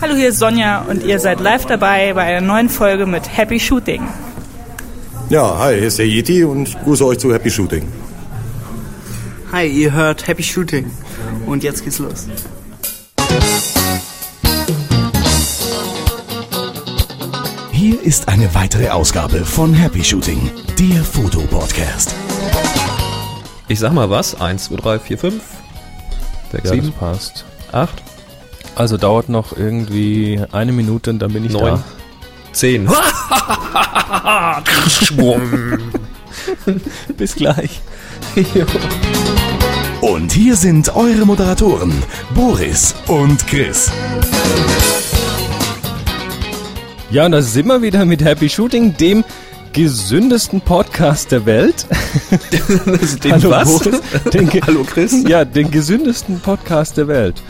Hallo, hier ist Sonja und ihr seid live dabei bei einer neuen Folge mit Happy Shooting. Ja, hi, hier ist der Yeti und ich grüße euch zu Happy Shooting. Hi, ihr hört Happy Shooting und jetzt geht's los. Hier ist eine weitere Ausgabe von Happy Shooting, der Fotopodcast. Ich sag mal was. Eins, zwei, drei, vier, fünf. Ja, Sieben. das passt. Acht. Also dauert noch irgendwie eine Minute und dann bin ich Neun. Zehn. da. Bis gleich. Und hier sind eure Moderatoren, Boris und Chris. Ja, und da sind wir wieder mit Happy Shooting, dem gesündesten Podcast der Welt. Den Hallo, was? Boris. Den Hallo Chris. Ja, den gesündesten Podcast der Welt.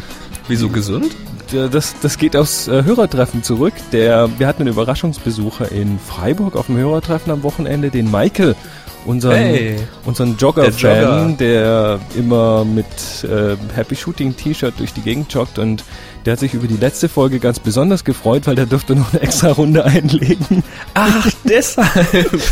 Wieso gesund? Das, das geht aufs äh, Hörertreffen zurück. Der, wir hatten einen Überraschungsbesucher in Freiburg auf dem Hörertreffen am Wochenende, den Michael, unseren, Hey. unseren Der Jogger-Fan, Jogger. der immer mit äh, Happy Shooting T-Shirt durch die Gegend joggt und der hat sich über die letzte Folge ganz besonders gefreut, weil der durfte noch eine extra Runde einlegen. Ach, deshalb.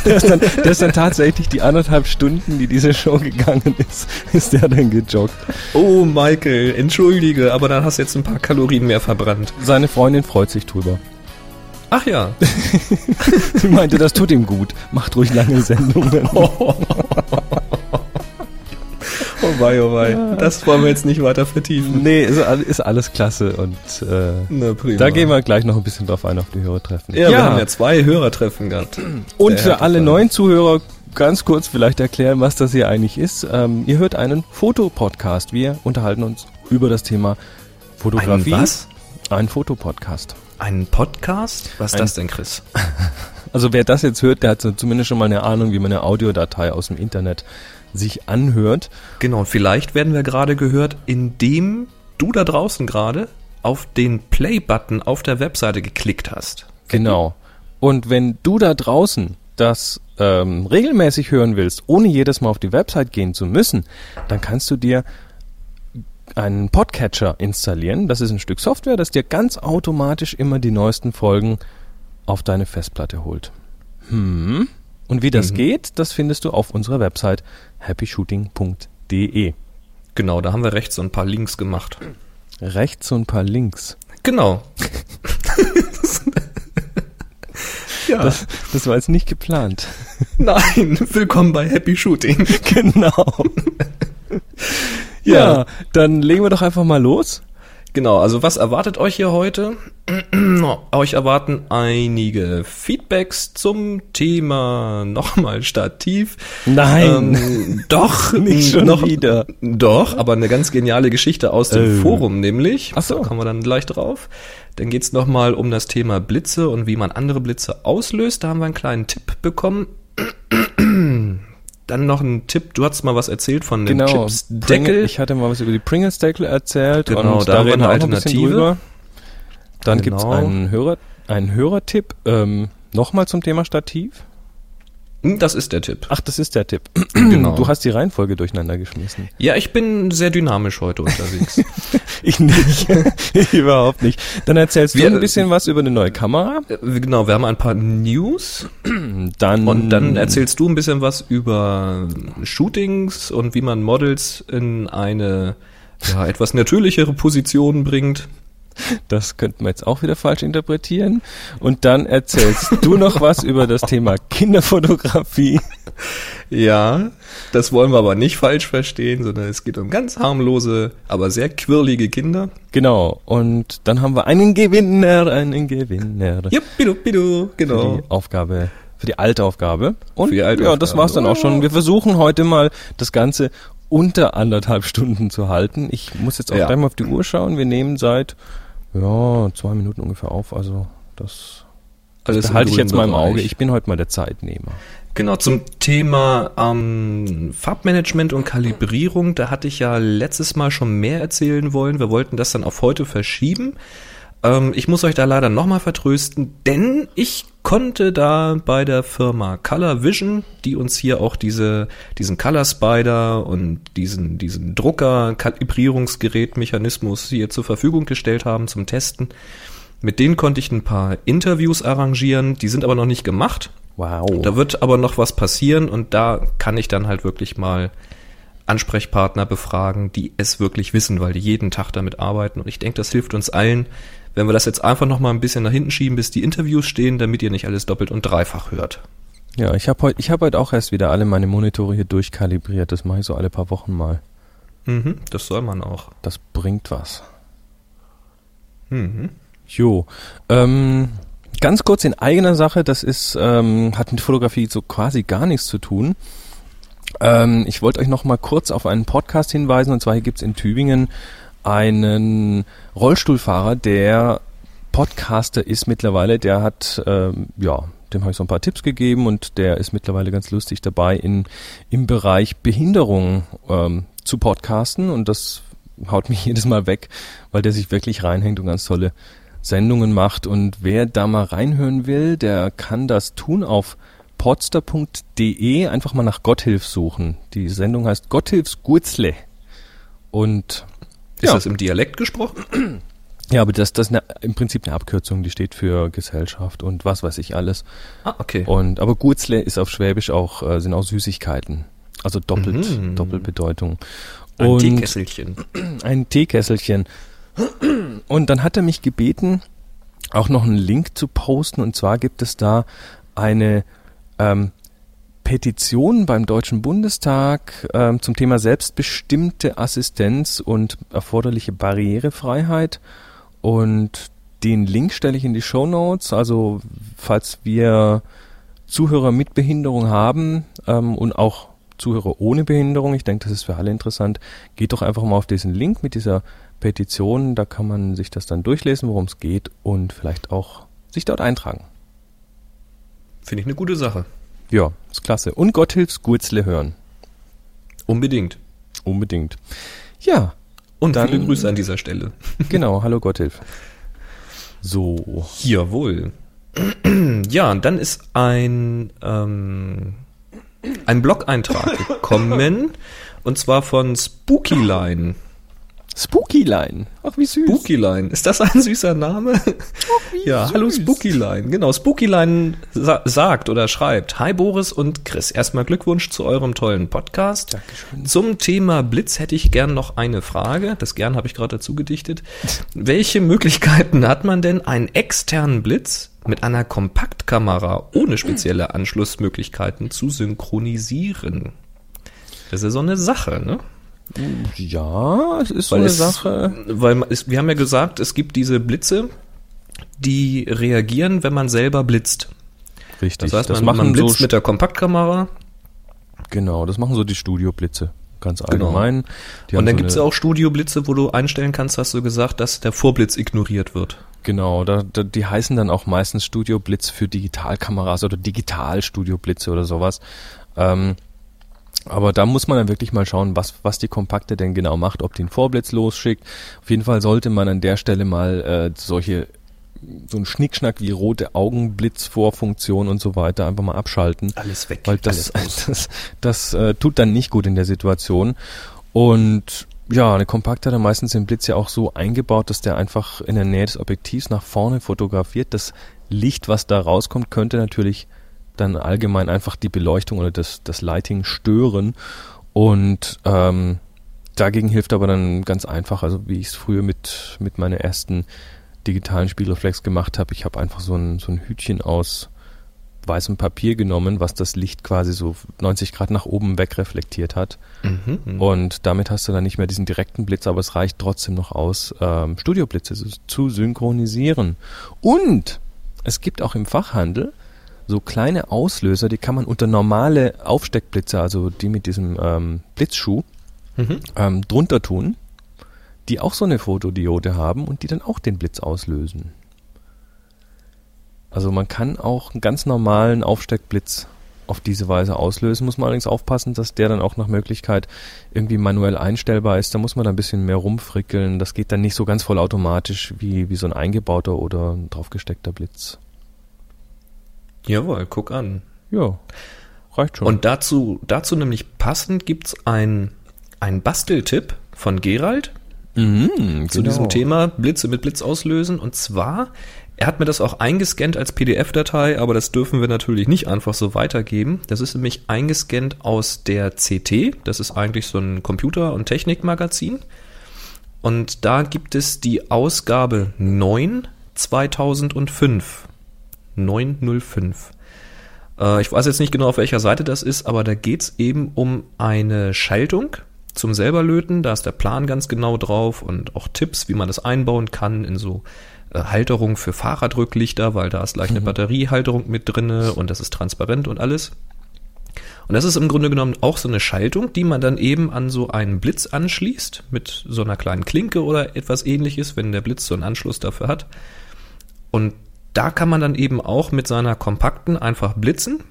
Der ist dann, der ist dann tatsächlich die anderthalb Stunden, die diese Show gegangen ist, ist der dann gejoggt. Oh, Michael, entschuldige, aber dann hast du jetzt ein paar Kalorien mehr verbrannt. Seine Freundin freut sich drüber. Ach ja. Sie meinte, das tut ihm gut. Macht ruhig lange Sendungen. Oh wei, oh wei. Das wollen wir jetzt nicht weiter vertiefen. Nee, ist, ist alles klasse und äh, Na da gehen wir gleich noch ein bisschen drauf ein auf die Hörertreffen. Ja, wir haben ja zwei Hörertreffen gehabt. und für alle neuen Zuhörer ganz kurz vielleicht erklären, was das hier eigentlich ist. Ähm, ihr hört einen Fotopodcast. Wir unterhalten uns über das Thema Fotografie. Ein was? Ein Fotopodcast. Ein Podcast? Was ist das denn, Chris? Also wer das jetzt hört, der hat so zumindest schon mal eine Ahnung, wie man eine Audiodatei aus dem Internet sich anhört. Genau, und vielleicht werden wir gerade gehört, indem du da draußen gerade auf den Play-Button auf der Webseite geklickt hast. Genau. Und wenn du da draußen das ähm, regelmäßig hören willst, ohne jedes Mal auf die Website gehen zu müssen, dann kannst du dir einen Podcatcher installieren. Das ist ein Stück Software, das dir ganz automatisch immer die neuesten Folgen auf deine Festplatte holt. Hm. Und wie das geht, das findest du auf unserer Website happyshooting.de. Genau, da haben wir rechts so ein paar Links gemacht. Rechts so ein paar Links. Genau. ja, Das, das war jetzt nicht geplant. nein, willkommen bei Happy Shooting. genau. Ja. dann legen wir doch einfach mal los. Genau, also was erwartet euch hier heute? euch erwarten einige Feedbacks zum Thema nochmal Stativ. Nein. Ähm, doch, Nicht schon noch wieder. Doch, aber eine ganz geniale Geschichte aus dem Äh. Forum nämlich. Ach so. Da kommen wir dann gleich drauf. Dann geht's noch nochmal um das Thema Blitze und wie man andere Blitze auslöst. Da haben wir einen kleinen Tipp bekommen. Dann noch ein Tipp, du hast mal was erzählt von dem Genau. Chips-Deckel. Pringle- Ich hatte mal was über die Pringles-Deckel erzählt Genau, und da reden eine wir ein Alternative. drüber. Dann Genau. gibt's einen Hörer, einen Hörertipp, ähm, nochmal zum Thema Stativ. Hm, Das ist der Tipp. Ach, das ist der Tipp. Genau. Du hast die Reihenfolge durcheinander geschmissen. Ja, ich bin sehr dynamisch heute unterwegs. Ich nicht. ich überhaupt nicht. Dann erzählst Wir- du ein bisschen was über eine neue Kamera. Äh, genau, wir haben ein paar News Dann und dann erzählst du ein bisschen was über Shootings und wie man Models in eine ja, etwas natürlichere Position bringt. Das könnten wir jetzt auch wieder falsch interpretieren. Und dann erzählst du noch was über das Thema Kinderfotografie. Ja, das wollen wir aber nicht falsch verstehen, sondern es geht um ganz harmlose, aber sehr quirlige Kinder. Genau. Und dann haben wir einen Gewinner, einen Gewinner. Juppidupidu, Für genau. die Aufgabe, für die Altaufgabe. Und Für die ja, das war's dann auch schon. Wir versuchen heute mal das Ganze unter anderthalb Stunden zu halten. Ich muss jetzt auch Ja. gleich mal auf die Uhr schauen. Wir nehmen seit ja, zwei Minuten ungefähr auf. Also das, das Alles behalte ich jetzt mal im Auge. Ich bin heute mal der Zeitnehmer. Genau, zum Thema ähm, Farbmanagement und Kalibrierung, da hatte ich ja letztes Mal schon mehr erzählen wollen. Wir wollten das dann auf heute verschieben. Ähm, ich muss euch da leider nochmal vertrösten, denn ich konnte da bei der Firma Color Vision, die uns hier auch diese, diesen Color Spider und diesen, diesen Drucker, Kalibrierungsgerätmechanismus hier zur Verfügung gestellt haben zum Testen, Mit denen konnte ich ein paar Interviews arrangieren, die sind aber noch nicht gemacht. Wow. Da wird aber noch was passieren und da kann ich dann halt wirklich mal Ansprechpartner befragen, die es wirklich wissen, weil die jeden Tag damit arbeiten. Und ich denke, das hilft uns allen, wenn wir das jetzt einfach noch mal ein bisschen nach hinten schieben, bis die Interviews stehen, damit ihr nicht alles doppelt und dreifach hört. Ja, ich habe heute, ich habe heute auch erst wieder alle meine Monitore hier durchkalibriert. Das mache ich so alle paar Wochen mal. Mhm, das soll man auch. Das bringt was. Mhm. Jo. Ähm, ganz kurz in eigener Sache, das ist, ähm, hat mit Fotografie so quasi gar nichts zu tun. Ähm, ich wollte euch noch mal kurz auf einen Podcast hinweisen, und zwar hier gibt's in Tübingen einen Rollstuhlfahrer, der Podcaster ist mittlerweile, der hat, ähm, ja, dem habe ich so ein paar Tipps gegeben und der ist mittlerweile ganz lustig dabei, in, im Bereich Behinderung ähm, zu podcasten und das haut mich jedes Mal weg, weil der sich wirklich reinhängt und ganz tolle Sendungen macht. Und wer da mal reinhören will, der kann das tun auf podster.de. Einfach mal nach Gotthilf suchen. Die Sendung heißt Gotthilfs Gurzle. Und Ist Ja. das im Dialekt gesprochen? ja, aber das, das ist eine, im Prinzip eine Abkürzung, die steht für Gesellschaft und was weiß ich alles. Ah, okay. Und aber Gurzle ist auf Schwäbisch auch, äh, sind auch Süßigkeiten. Also doppelt, Mhm. Doppelbedeutung. Ein Und- Teekesselchen. ein Teekesselchen. Und dann hat er mich gebeten, auch noch einen Link zu posten. Und zwar gibt es da eine ähm, Petition beim Deutschen Bundestag ähm, zum Thema selbstbestimmte Assistenz und erforderliche Barrierefreiheit. Und den Link stelle ich in die Show Notes. Also falls wir Zuhörer mit Behinderung haben ähm, und auch Zuhörer ohne Behinderung, ich denke, das ist für alle interessant, geht doch einfach mal auf diesen Link mit dieser Petition, da kann man sich das dann durchlesen, worum es geht und vielleicht auch sich dort eintragen. Finde ich eine gute Sache. Ja, ist klasse. Und Gotthilfs Gurzle hören. Unbedingt. Unbedingt. Ja, Und Dann- viele Grüße an dieser Stelle. genau. Hallo Gotthilf. So. Jawohl. Ja, und dann ist ein, ähm, ein Blog-Eintrag gekommen. Und zwar von Spookyline. Spookyline. Ach, wie süß. Spookyline. Ist das ein süßer Name? ja, hallo süß. Spookyline. Genau, Spookyline sa sagt oder schreibt. Hi Boris und Chris. Erstmal Glückwunsch zu eurem tollen Podcast. Dankeschön. Zum Thema Blitz hätte ich gern noch eine Frage. Das gern habe ich gerade dazu gedichtet. Welche Möglichkeiten hat man denn, einen externen Blitz mit einer Kompaktkamera ohne spezielle Anschlussmöglichkeiten zu synchronisieren? Das ist ja so eine Sache, ne? Ja, es ist so Weil eine es, Sache. Weil man- es, wir haben ja gesagt, es gibt diese Blitze, die reagieren, wenn man selber blitzt. Richtig. Das heißt, das man, man machen blitzt so, mit der Kompaktkamera genau, das machen so die Studioblitze. Ganz allgemein. Die und dann so gibt es eine- auch Studioblitze, wo du einstellen kannst, hast du gesagt, dass der Vorblitz ignoriert wird. Genau, da, da, die heißen dann auch meistens Studioblitz für Digitalkameras oder Digital-Studioblitze oder sowas. Ähm, aber da muss man dann wirklich mal schauen, was, was die Kompakte denn genau macht, ob die einen Vorblitz losschickt. Auf jeden Fall sollte man an der Stelle mal äh, solche so ein Schnickschnack wie rote Augenblitzvorfunktion und so weiter einfach mal abschalten. Alles weg. Weil das, aus. das, das äh, tut dann nicht gut in der Situation. Und ja, eine Kompakt hat dann meistens den Blitz ja auch so eingebaut, dass der einfach in der Nähe des Objektivs nach vorne fotografiert. Das Licht, was da rauskommt, könnte natürlich dann allgemein einfach die Beleuchtung oder das, das Lighting stören. Und ähm, dagegen hilft aber dann ganz einfach, also wie ich es früher mit, mit meiner ersten digitalen Spiegelreflex gemacht habe. Ich habe einfach so ein, so ein Hütchen aus weißem Papier genommen, was das Licht quasi so 90 Grad nach oben wegreflektiert hat. Mhm. Und damit hast du dann nicht mehr diesen direkten Blitz, aber es reicht trotzdem noch aus, ähm, Studioblitze zu synchronisieren. Und es gibt auch im Fachhandel so kleine Auslöser, die kann man unter normale Aufsteckblitze, also die mit diesem ähm, Blitzschuh, Mhm. ähm, drunter tun, die auch so eine Fotodiode haben und die dann auch den Blitz auslösen. Also man kann auch einen ganz normalen Aufsteckblitz auf diese Weise auslösen, muss man allerdings aufpassen, dass der dann auch nach Möglichkeit irgendwie manuell einstellbar ist. Da muss man dann ein bisschen mehr rumfrickeln. Das geht dann nicht so ganz vollautomatisch wie, wie so ein eingebauter oder ein draufgesteckter Blitz. Jawohl, guck an. Ja, reicht schon. Und dazu, dazu nämlich passend gibt's ein, ein Basteltipp von Gerald. Mhm, zu genau. diesem Thema Blitze mit Blitz auslösen. Und zwar, er hat mir das auch eingescannt als PDF-Datei, aber das dürfen wir natürlich nicht einfach so weitergeben. Das ist nämlich eingescannt aus der CT. Das ist eigentlich so ein Computer- und Technikmagazin. Und da gibt es die Ausgabe 9 2005. 905. Äh, ich weiß jetzt nicht genau, auf welcher Seite das ist, aber da geht's eben um eine Schaltung zum selberlöten. Da ist der Plan ganz genau drauf und auch Tipps, wie man das einbauen kann in so äh, Halterung für Fahrradrücklichter, weil da ist gleich eine Batteriehalterung mit drinne und das ist transparent und alles. Und das ist im Grunde genommen auch so eine Schaltung, die man dann eben an so einen Blitz anschließt mit so einer kleinen Klinke oder etwas ähnliches, wenn der Blitz so einen Anschluss dafür hat. Und da kann man dann eben auch mit seiner kompakten einfach blitzen.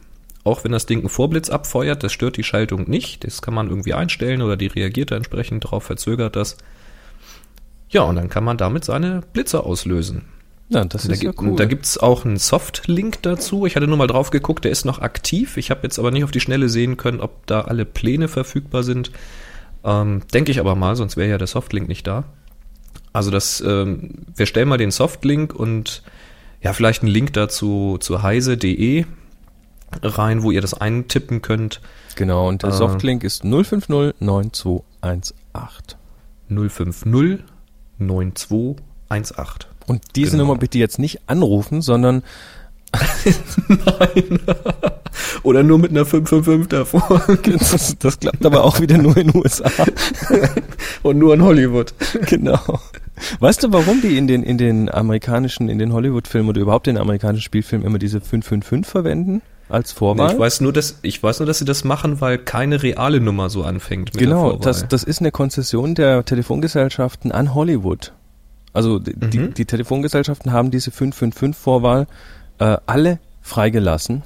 Auch wenn das Ding einen Vorblitz abfeuert, das stört die Schaltung nicht. Das kann man irgendwie einstellen oder die reagiert da entsprechend drauf, verzögert das. Ja, und dann kann man damit seine Blitze auslösen. Ja, das Da, ist ja gibt, cool. da gibt's auch einen Soft-Link dazu. Ich hatte nur mal drauf geguckt, der ist noch aktiv. Ich habe jetzt aber nicht auf die Schnelle sehen können, ob da alle Pläne verfügbar sind. Ähm, Denke ich aber mal, sonst wäre ja der Soft-Link nicht da. Also das, ähm, wir stellen mal den Soft-Link und ja, vielleicht einen Link dazu zu heise.de rein, wo ihr das eintippen könnt. genau, und der Äh. Softlink ist 050 9218. 050 9218. Und diese Genau. Nummer bitte jetzt nicht anrufen, sondern Nein. Oder nur mit einer 555 davor. das, das klappt aber auch wieder nur in den USA. Und nur in Hollywood. genau. Weißt du, warum die in den, in den amerikanischen, in den Hollywood-Filmen oder überhaupt in den amerikanischen Spielfilmen immer diese 555 verwenden als Vorwahl? Ich weiß nur, dass ich weiß nur, dass sie das machen, weil keine reale Nummer so anfängt. Mit der Genau, Vorwahl. das, das ist eine Konzession der Telefongesellschaften an Hollywood. Also die, die, Mhm. die Telefongesellschaften haben diese 555-Vorwahl äh, alle freigelassen.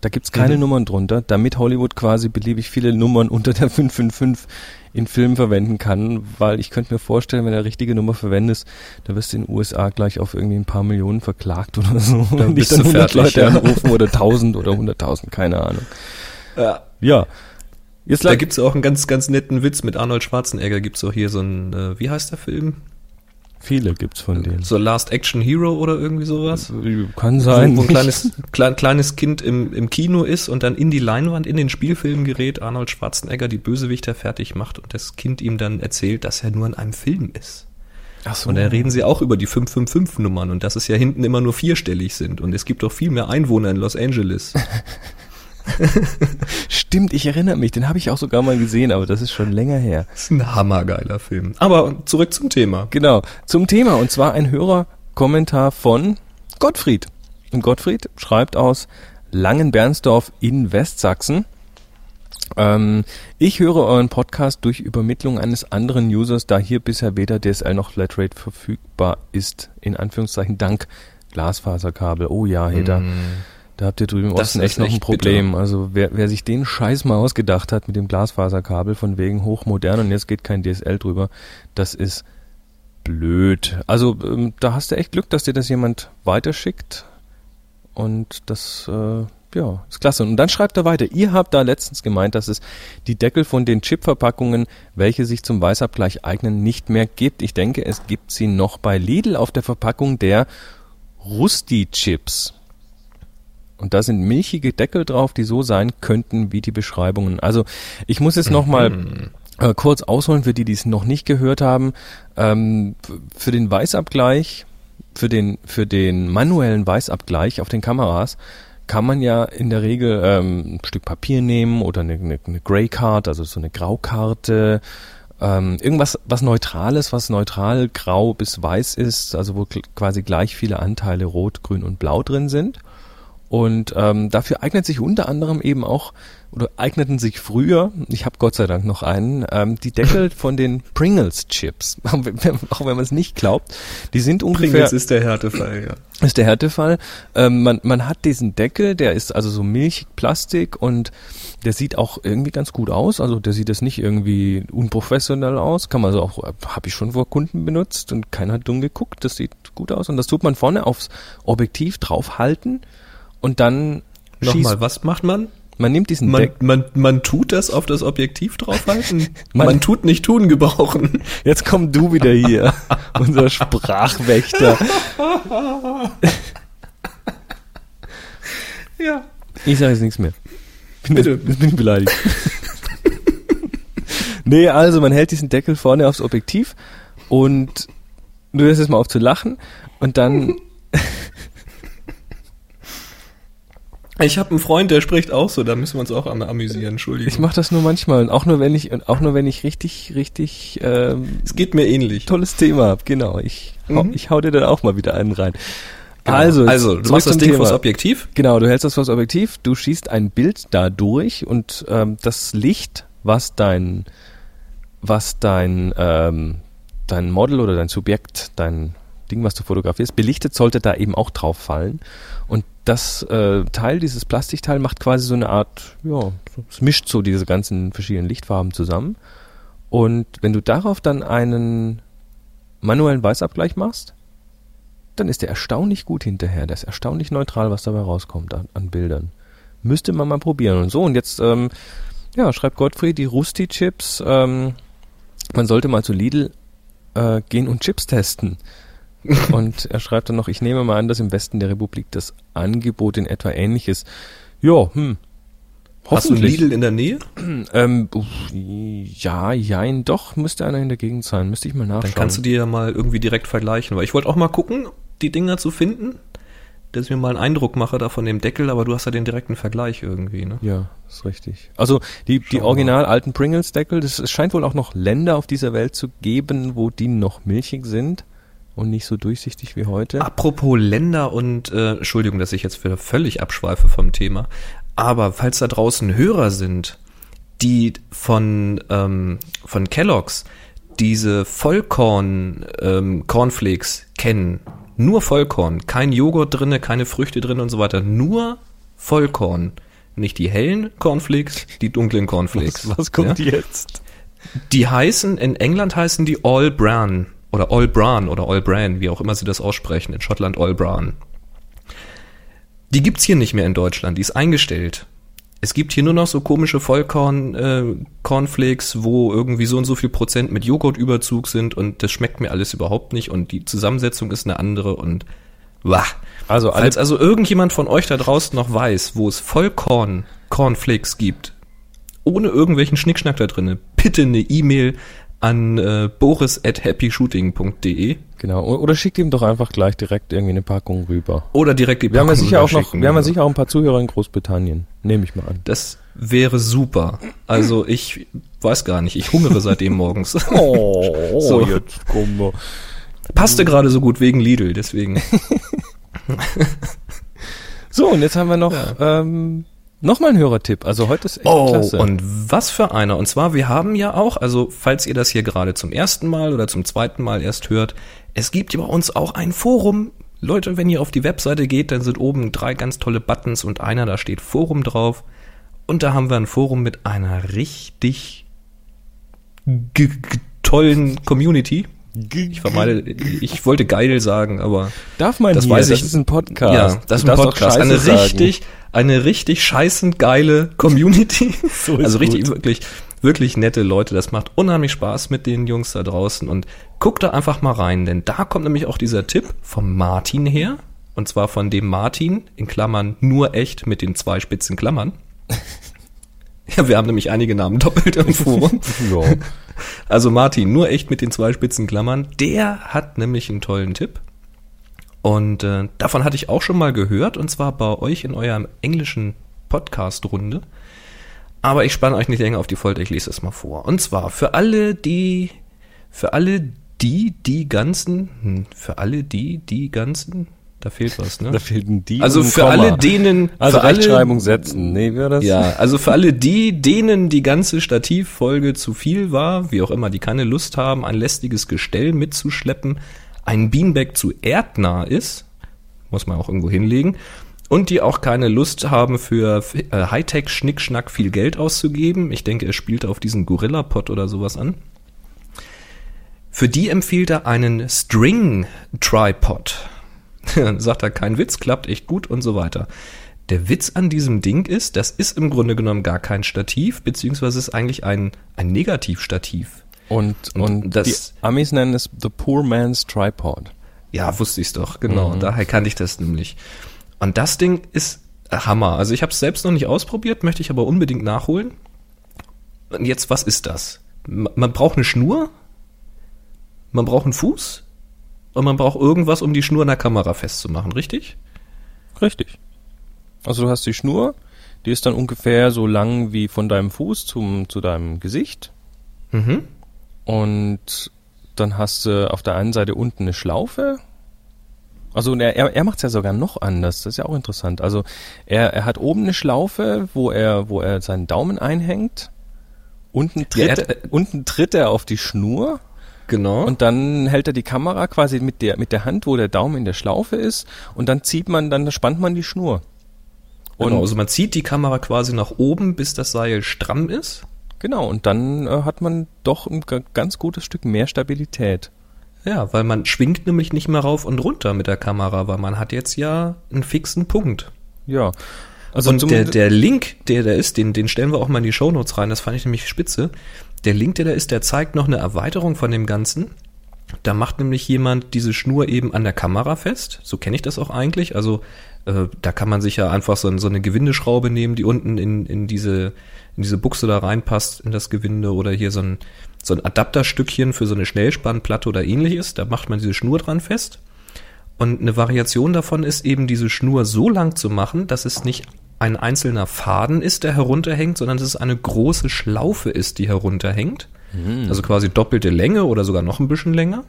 Da gibt's keine Mhm. Nummern drunter, damit Hollywood quasi beliebig viele Nummern unter der 555 in Filmen verwenden kann, weil ich könnte mir vorstellen, wenn du eine richtige Nummer verwendest, da wirst du in den USA gleich auf irgendwie ein paar Millionen verklagt oder so. Dann Wenn dich bist dann du 100 fertig, Leute ja. anrufen oder 1000 oder 100.000, keine Ahnung. ja. Ja. Jetzt Da gibt's auch einen ganz, ganz netten Witz mit Arnold Schwarzenegger. Gibt's auch hier so ein, äh, wie heißt der Film? Viele gibt's von denen. So Last Action Hero oder irgendwie sowas? Kann Wo, sein. wo ein kleines, klein, kleines Kind im, im Kino ist und dann in die Leinwand, in den Spielfilm gerät, Arnold Schwarzenegger die Bösewichter fertig macht und das Kind ihm dann erzählt, dass er nur in einem Film ist. Ach so. Und da reden sie auch über die 555-Nummern und dass es ja hinten immer nur vierstellig sind. Und es gibt doch viel mehr Einwohner in Los Angeles. Stimmt, ich erinnere mich, den habe ich auch sogar mal gesehen, aber das ist schon länger her. Das ist ein hammergeiler Film. Aber zurück zum Thema. Genau, zum Thema und zwar ein Hörerkommentar von Gottfried. Und Gottfried schreibt aus Langenbernsdorf in Westsachsen. Ähm, ich höre euren Podcast durch Übermittlung eines anderen Users, da hier bisher weder DSL noch Flatrate verfügbar ist. In Anführungszeichen dank Glasfaserkabel. Oh ja, Heter. Mm. Da habt ihr drüben im Osten echt noch ein Problem. Also wer, wer sich den Scheiß mal ausgedacht hat mit dem Glasfaserkabel von wegen hochmodern und jetzt geht kein DSL drüber, das ist blöd. Also ähm, da hast du echt Glück, dass dir das jemand weiterschickt und das äh, ja, ist klasse. Und dann schreibt er weiter, ihr habt da letztens gemeint, dass es die Deckel von den Chipverpackungen, welche sich zum Weißabgleich eignen, nicht mehr gibt. Ich denke, es gibt sie noch bei Lidl auf der Verpackung der Rusti-Chips. Und da sind milchige Deckel drauf, die so sein könnten wie die Beschreibungen. Also ich muss jetzt nochmal äh, kurz ausholen für die, die es noch nicht gehört haben. Ähm, für den Weißabgleich, für den, für den manuellen Weißabgleich auf den Kameras kann man ja in der Regel ähm, ein Stück Papier nehmen oder eine, eine, eine Grey Card, also so eine Graukarte, ähm, irgendwas was Neutrales, was neutral grau bis weiß ist, also wo quasi gleich viele Anteile rot, grün und blau drin sind. Und ähm, dafür eignet sich unter anderem eben auch, oder eigneten sich früher, ich habe Gott sei Dank noch einen, ähm, die Deckel von den Pringles-Chips. auch wenn man es nicht glaubt. Die sind ungefähr Pringles ist der Härtefall, ja. ist der Härtefall. Ähm, man, man hat diesen Deckel, der ist also so milchig Plastik und der sieht auch irgendwie ganz gut aus. Also der sieht jetzt nicht irgendwie unprofessionell aus. Kann man so auch, habe ich schon vor Kunden benutzt und keiner hat dumm geguckt. Das sieht gut aus und das tut man vorne aufs Objektiv draufhalten und dann Nochmal, was macht man? Man nimmt diesen Man, Deckel. man, man tut das auf das Objektiv draufhalten? Man- man, tut nicht tun gebrauchen. Jetzt komm du wieder hier, unser Sprachwächter. Ja. Ich sage jetzt nichts mehr. Bin Bitte. Jetzt bin ich beleidigt. nee, also man hält diesen Deckel vorne aufs Objektiv und du hörst jetzt mal auf zu lachen und dann Ich habe einen Freund, der spricht auch so, da müssen wir uns auch am- amüsieren, Entschuldigung. ich mache das nur manchmal und auch nur wenn ich und auch nur wenn ich richtig richtig ähm, es geht mir ähnlich. tolles Thema habe. Genau, ich hau, Mhm. ich hau dir dann auch mal wieder einen rein. Genau. Also, also du machst das Ding Thema. vors Objektiv. Genau, du hältst das vors Objektiv, du schießt ein Bild da durch und ähm, das Licht, was dein, was dein, ähm, dein Model oder dein Subjekt, dein Ding, was du fotografierst, belichtet, sollte da eben auch drauf fallen. Das äh, Teil, dieses Plastikteil, macht quasi so eine Art, ja, es mischt so diese ganzen verschiedenen Lichtfarben zusammen. Und wenn du darauf dann einen manuellen Weißabgleich machst, dann ist der erstaunlich gut hinterher. Der ist erstaunlich neutral, was dabei rauskommt an, an Bildern. Müsste man mal probieren. Und so, und jetzt, ähm, ja, schreibt Gottfried, die Rusti-Chips, ähm, man sollte mal zu Lidl äh, gehen und Chips testen. und er schreibt dann noch, ich nehme mal an, dass im Westen der Republik das Angebot in etwa ähnlich ist. Ja, hm. Hast du. Lidl in der Nähe? Ähm, uff, ja, jein, doch, müsste einer in der Gegend sein. Müsste ich mal nachschauen. Dann kannst du dir ja mal irgendwie direkt vergleichen, weil ich wollte auch mal gucken, die Dinger zu finden, dass ich mir mal einen Eindruck mache da von dem Deckel, aber du hast ja den direkten Vergleich irgendwie, ne? Ja, ist richtig. Also die, die original alten Pringles-Deckel, es scheint wohl auch noch Länder auf dieser Welt zu geben, wo die noch milchig sind und nicht so durchsichtig wie heute. Apropos Länder und äh, Entschuldigung, dass ich jetzt wieder völlig abschweife vom Thema, aber falls da draußen Hörer sind, die von ähm, von Kellogg's diese Vollkorn ähm, Cornflakes kennen, nur Vollkorn, kein Joghurt drinne, keine Früchte drin und so weiter, nur Vollkorn, nicht die hellen Cornflakes, die dunklen Cornflakes. was, was kommt ja? jetzt? Die heißen, in England heißen die All Bran oder All Bran oder All Bran, wie auch immer sie das aussprechen, in Schottland All Bran. Die gibt's hier nicht mehr in Deutschland, die ist eingestellt. Es gibt hier nur noch so komische Vollkorn äh, Cornflakes, wo irgendwie so und so viel Prozent mit Joghurtüberzug sind und das schmeckt mir alles überhaupt nicht und die Zusammensetzung ist eine andere und wah. Also Falls also irgendjemand von euch da draußen noch weiß, wo es Vollkorn Cornflakes gibt, ohne irgendwelchen Schnickschnack da drinne, bitte eine E-Mail an äh, boris at happyshooting.de genau. Oder schickt ihm doch einfach gleich direkt irgendwie eine Packung rüber. oder direkt die Wir haben ja Packung sicher auch noch, wir haben ja sicher auch ein paar Zuhörer in Großbritannien. Nehme ich mal an. Das wäre super. Also ich weiß gar nicht, ich hungere seitdem morgens. Oh, So. jetzt kommen wir. Passte gerade so gut wegen Lidl, deswegen. So, und jetzt haben wir noch, ähm, noch mal einen Hörertipp. Also heute ist echt Oh, klasse. und was für einer. Und zwar, wir haben ja auch, also falls ihr das hier gerade zum ersten Mal oder zum zweiten Mal erst hört, es gibt ja bei uns auch ein Forum. Leute, wenn ihr auf die Webseite geht, dann sind oben drei ganz tolle Buttons und einer, da steht Forum drauf. Und da haben wir ein Forum mit einer richtig tollen Community. Ich vermeide, ich wollte geil sagen, aber Darf man das hier? weiß ich. Das ist ein Podcast. Ja, das Du ist ein Podcast. Eine sagen. richtig, eine richtig scheißend geile Community. So also richtig, gut. wirklich, wirklich nette Leute. Das macht unheimlich Spaß mit den Jungs da draußen und guckt da einfach mal rein, denn da kommt nämlich auch dieser Tipp vom Martin her. Und zwar von dem Martin, in Klammern nur echt mit den zwei spitzen Klammern. Ja, wir haben nämlich einige Namen doppelt im Forum. Ja. Also Martin, nur echt mit den zwei spitzen Klammern, der hat nämlich einen tollen Tipp. Und äh, davon hatte ich auch schon mal gehört, und zwar bei euch in eurem englischen Podcast-Runde. Aber ich spanne euch nicht länger auf die Folter, ich lese es mal vor. Und zwar für alle, die, für alle die, die ganzen, hm, für alle die, die ganzen, da fehlt was, ne? Da fehlten die. Also ein für Komma. alle denen, Also für alle, Rechtschreibung setzen. Nee, wie war das? ja, also für alle die, denen die ganze Stativfolge zu viel war, wie auch immer, die keine Lust haben, ein lästiges Gestell mitzuschleppen, ein Beanbag zu erdnah ist, muss man auch irgendwo hinlegen, und die auch keine Lust haben für äh, Hightech-Schnickschnack viel Geld auszugeben. Ich denke, er spielte auf diesen Gorilla-Pod oder sowas an. Für die empfiehlt er einen String-Tripod. Dann sagt er, kein Witz, klappt echt gut und so weiter. Der Witz an diesem Ding ist, das ist im Grunde genommen gar kein Stativ, beziehungsweise ist eigentlich ein, ein Negativstativ. Und, Und und, das- die Amis nennen es The Poor Man's Tripod. Ja, wusste ich's doch, genau. Daher kannte ich das nämlich. Und das Ding ist Hammer. Also ich habe es selbst noch nicht ausprobiert, möchte ich aber unbedingt nachholen. Und jetzt, was ist das? Ma- Man braucht eine Schnur, man braucht einen Fuß und man braucht irgendwas, um die Schnur in der Kamera festzumachen, richtig? Richtig. Also du hast die Schnur, die ist dann ungefähr so lang wie von deinem Fuß zum, zu deinem Gesicht. Mhm. Und dann hast du auf der einen Seite unten eine Schlaufe. Also er, er, macht es ja sogar noch anders, das ist ja auch interessant. Also er, er hat oben eine Schlaufe, wo er, wo er seinen Daumen einhängt. Unten tritt, Ja, er er, unten tritt er auf die Schnur Genau. und dann hält er die Kamera quasi mit der, mit der Hand, wo der Daumen in der Schlaufe ist und dann zieht man, dann spannt man die Schnur. Und genau, also man zieht die Kamera quasi nach oben, bis das Seil stramm ist. genau, und dann äh, hat man doch ein ga- ganz gutes Stück mehr Stabilität. Ja, weil man schwingt nämlich nicht mehr rauf und runter mit der Kamera, weil man hat jetzt ja einen fixen Punkt. Ja. Also und der, der Link, der da ist, den, den stellen wir auch mal in die Shownotes rein, das fand ich nämlich spitze. Der Link, der da ist, der zeigt noch eine Erweiterung von dem Ganzen. Da macht nämlich jemand diese Schnur eben an der Kamera fest. So kenne ich das auch eigentlich. Also äh, da kann man sich ja einfach so, so eine Gewindeschraube nehmen, die unten in, in, diese, in diese Buchse da reinpasst, in das Gewinde oder hier so ein, so ein Adapterstückchen für so eine Schnellspannplatte oder ähnliches. Da macht man diese Schnur dran fest. Und eine Variation davon ist eben diese Schnur so lang zu machen, dass es nicht ein einzelner Faden ist, der herunterhängt, sondern dass es eine große Schlaufe ist, die herunterhängt. Also quasi doppelte Länge oder sogar noch ein bisschen länger.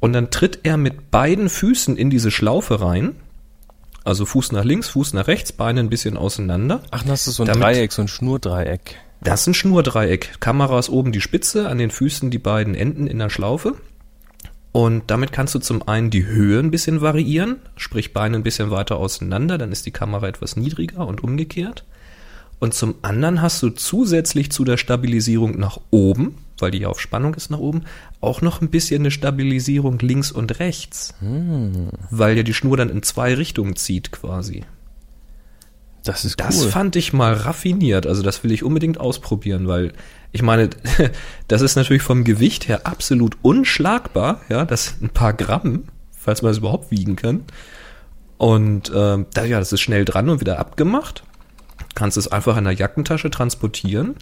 Und dann tritt er mit beiden Füßen in diese Schlaufe rein. Also Fuß nach links, Fuß nach rechts, Beine ein bisschen auseinander. Ach, das ist so ein Damit- Dreieck, so ein Schnurdreieck. Das ist ein Schnurdreieck. Kamera ist oben die Spitze, an den Füßen die beiden Enden in der Schlaufe. Und damit kannst du zum einen die Höhe ein bisschen variieren, sprich Beine ein bisschen weiter auseinander, dann ist die Kamera etwas niedriger und umgekehrt. Und zum anderen hast du zusätzlich zu der Stabilisierung nach oben, weil die ja auf Spannung ist nach oben, auch noch ein bisschen eine Stabilisierung links und rechts. Weil ja die Schnur dann in zwei Richtungen zieht quasi. Das ist Das cool. fand ich mal raffiniert. Also das will ich unbedingt ausprobieren, weil ich meine, das ist natürlich vom Gewicht her absolut unschlagbar. Ja, das ein paar Gramm, falls man es überhaupt wiegen kann. Und ähm, da, ja, das ist schnell dran und wieder abgemacht. Kannst es einfach in der Jackentasche transportieren.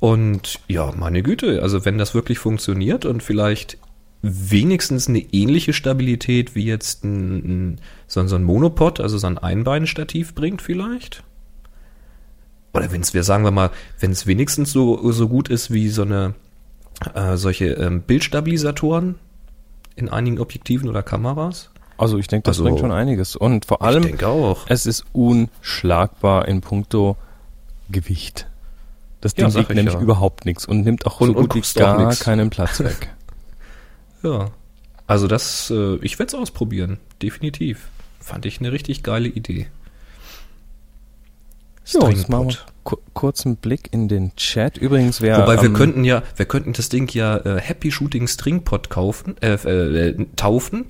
Und ja, meine Güte, also wenn das wirklich funktioniert und vielleicht wenigstens eine ähnliche Stabilität wie jetzt ein, ein- so ein Monopod, also so ein Einbeinstativ bringt vielleicht. Oder wenn es, wir sagen wir mal, wenn es wenigstens so, so gut ist wie so eine äh, solche ähm, Bildstabilisatoren in einigen Objektiven oder Kameras. Also ich denke, das Also- bringt schon einiges. Und vor allem, es ist unschlagbar in puncto Gewicht. Das Ja, Ding sag wiegt ich nämlich ja. überhaupt nichts und nimmt auch Und- so gut wie gar keinen Platz weg. Ja. Also das, äh, ich werde es ausprobieren, definitiv. Fand ich eine richtig geile Idee. So, jetzt machen wir ku kurzen Blick in den Chat. Übrigens, wer Wobei wir am- könnten ja, wir könnten das Ding ja äh, Happy Shooting Stringpod kaufen, äh, äh, äh, taufen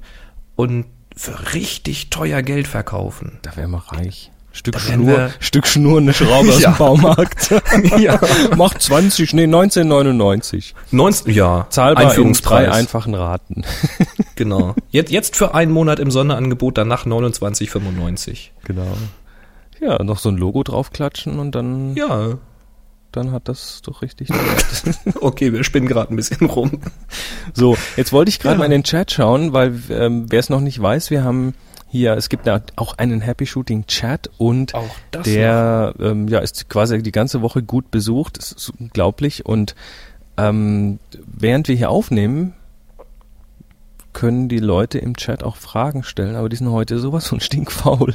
und für richtig teuer Geld verkaufen. Da wären wir reich. Stück Schnur, Stück Schnur, eine Schraube aus Ja. dem Baumarkt. ja. Macht 20, nee, 1999. 19, ja, Zahlbar in Einführungspreis. drei einfachen Raten. Genau. Jetzt, jetzt für einen Monat im Sonderangebot, danach 29,95. Genau. Ja, noch so ein Logo draufklatschen und dann, Ja, dann hat das doch richtig. okay, wir spinnen gerade ein bisschen rum. so, jetzt wollte ich gerade Ja. mal in den Chat schauen, weil ähm, wer es noch nicht weiß, wir haben hier, es gibt ja auch einen Happy Shooting Chat und der ähm, ja, ist quasi die ganze Woche gut besucht. Das ist unglaublich. Und ähm, während wir hier aufnehmen, können die Leute im Chat auch Fragen stellen, aber die sind heute sowas von stinkfaul.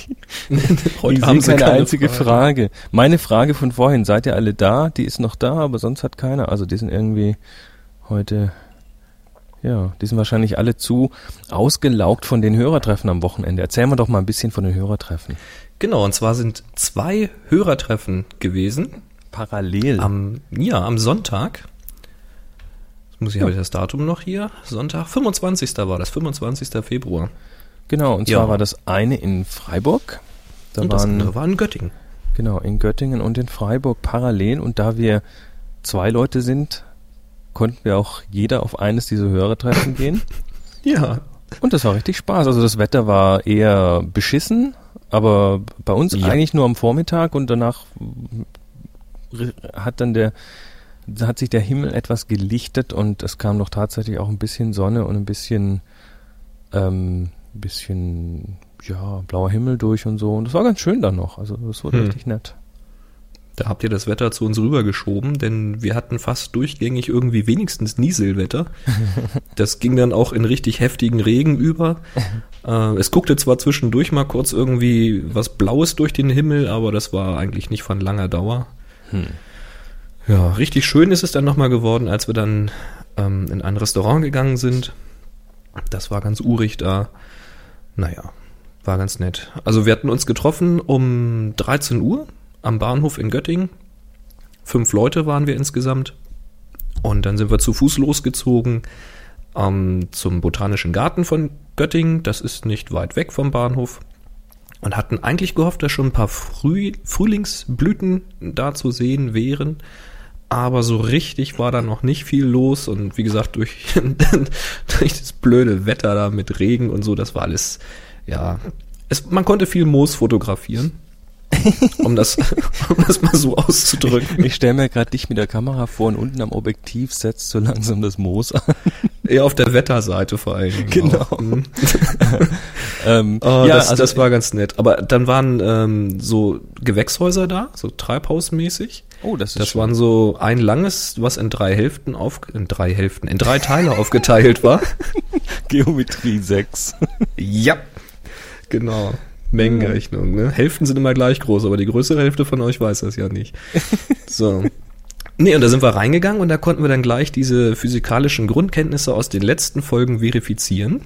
Heute haben sie keine keine einzige Frage. Frage. Meine Frage von vorhin, seid ihr alle da? Die ist noch da, aber sonst hat keiner. Also die sind irgendwie heute, ja, die sind wahrscheinlich alle zu ausgelaugt von den Hörertreffen am Wochenende. Erzähl mal doch mal ein bisschen von den Hörertreffen. Genau, und zwar sind zwei Hörertreffen gewesen. Parallel. Am, ja, am Sonntag. Muss ich, habe ich das Datum noch hier? Sonntag, 25. war das, 25. Februar. Genau, und Ja. zwar war das eine in Freiburg Da und das waren, andere war in Göttingen. genau, in Göttingen und in Freiburg parallel. Und da wir zwei Leute sind, konnten wir auch jeder auf eines dieser Hörertreffen gehen. Ja. Und das war richtig Spaß. Also das Wetter war eher beschissen, aber bei uns Ja. eigentlich nur am Vormittag und danach hat dann der hat sich der Himmel etwas gelichtet und es kam doch tatsächlich auch ein bisschen Sonne und ein bisschen ähm, bisschen ja blauer Himmel durch und so und das war ganz schön dann noch. Also das wurde Hm. richtig nett. Da habt ihr das Wetter zu uns rübergeschoben, denn wir hatten fast durchgängig irgendwie wenigstens Nieselwetter. Das ging dann auch in richtig heftigen Regen über. Äh, es guckte zwar zwischendurch mal kurz irgendwie was Blaues durch den Himmel, aber das war eigentlich nicht von langer Dauer. Ja, richtig schön ist es dann nochmal geworden, als wir dann ähm, in ein Restaurant gegangen sind. Das war ganz urig da. Naja, war ganz nett. Also wir hatten uns getroffen um 13 Uhr am Bahnhof in Göttingen. Fünf Leute waren wir insgesamt. Und dann sind wir zu Fuß losgezogen ähm, zum Botanischen Garten von Göttingen. Das ist nicht weit weg vom Bahnhof. Und hatten eigentlich gehofft, dass schon ein paar Früh Frühlingsblüten da zu sehen wären. Aber so richtig war da noch nicht viel los. Und wie gesagt, durch, durch das blöde Wetter da mit Regen und so, das war alles, ja, es, man konnte viel Moos fotografieren. um das, um das mal so auszudrücken. Ich stelle mir gerade dich mit der Kamera vor und unten am Objektiv setzt so langsam das Moos an. Eher auf der Wetterseite vor allen Dingen. Genau. Mhm. Ähm, Oh, ja, das, also das war ganz nett. Aber dann waren ähm, so Gewächshäuser da, so treibhausmäßig. Oh, das ist Das schön. waren so ein langes, was in drei Hälften auf, in drei Hälften, in drei Teile aufgeteilt war. Geometrie 6. Ja, genau. Mengenrechnung. Ne? Hälften sind immer gleich groß, aber die größere Hälfte von euch weiß das ja nicht. So. Nee, und da sind wir reingegangen und da konnten wir dann gleich diese physikalischen Grundkenntnisse aus den letzten Folgen verifizieren.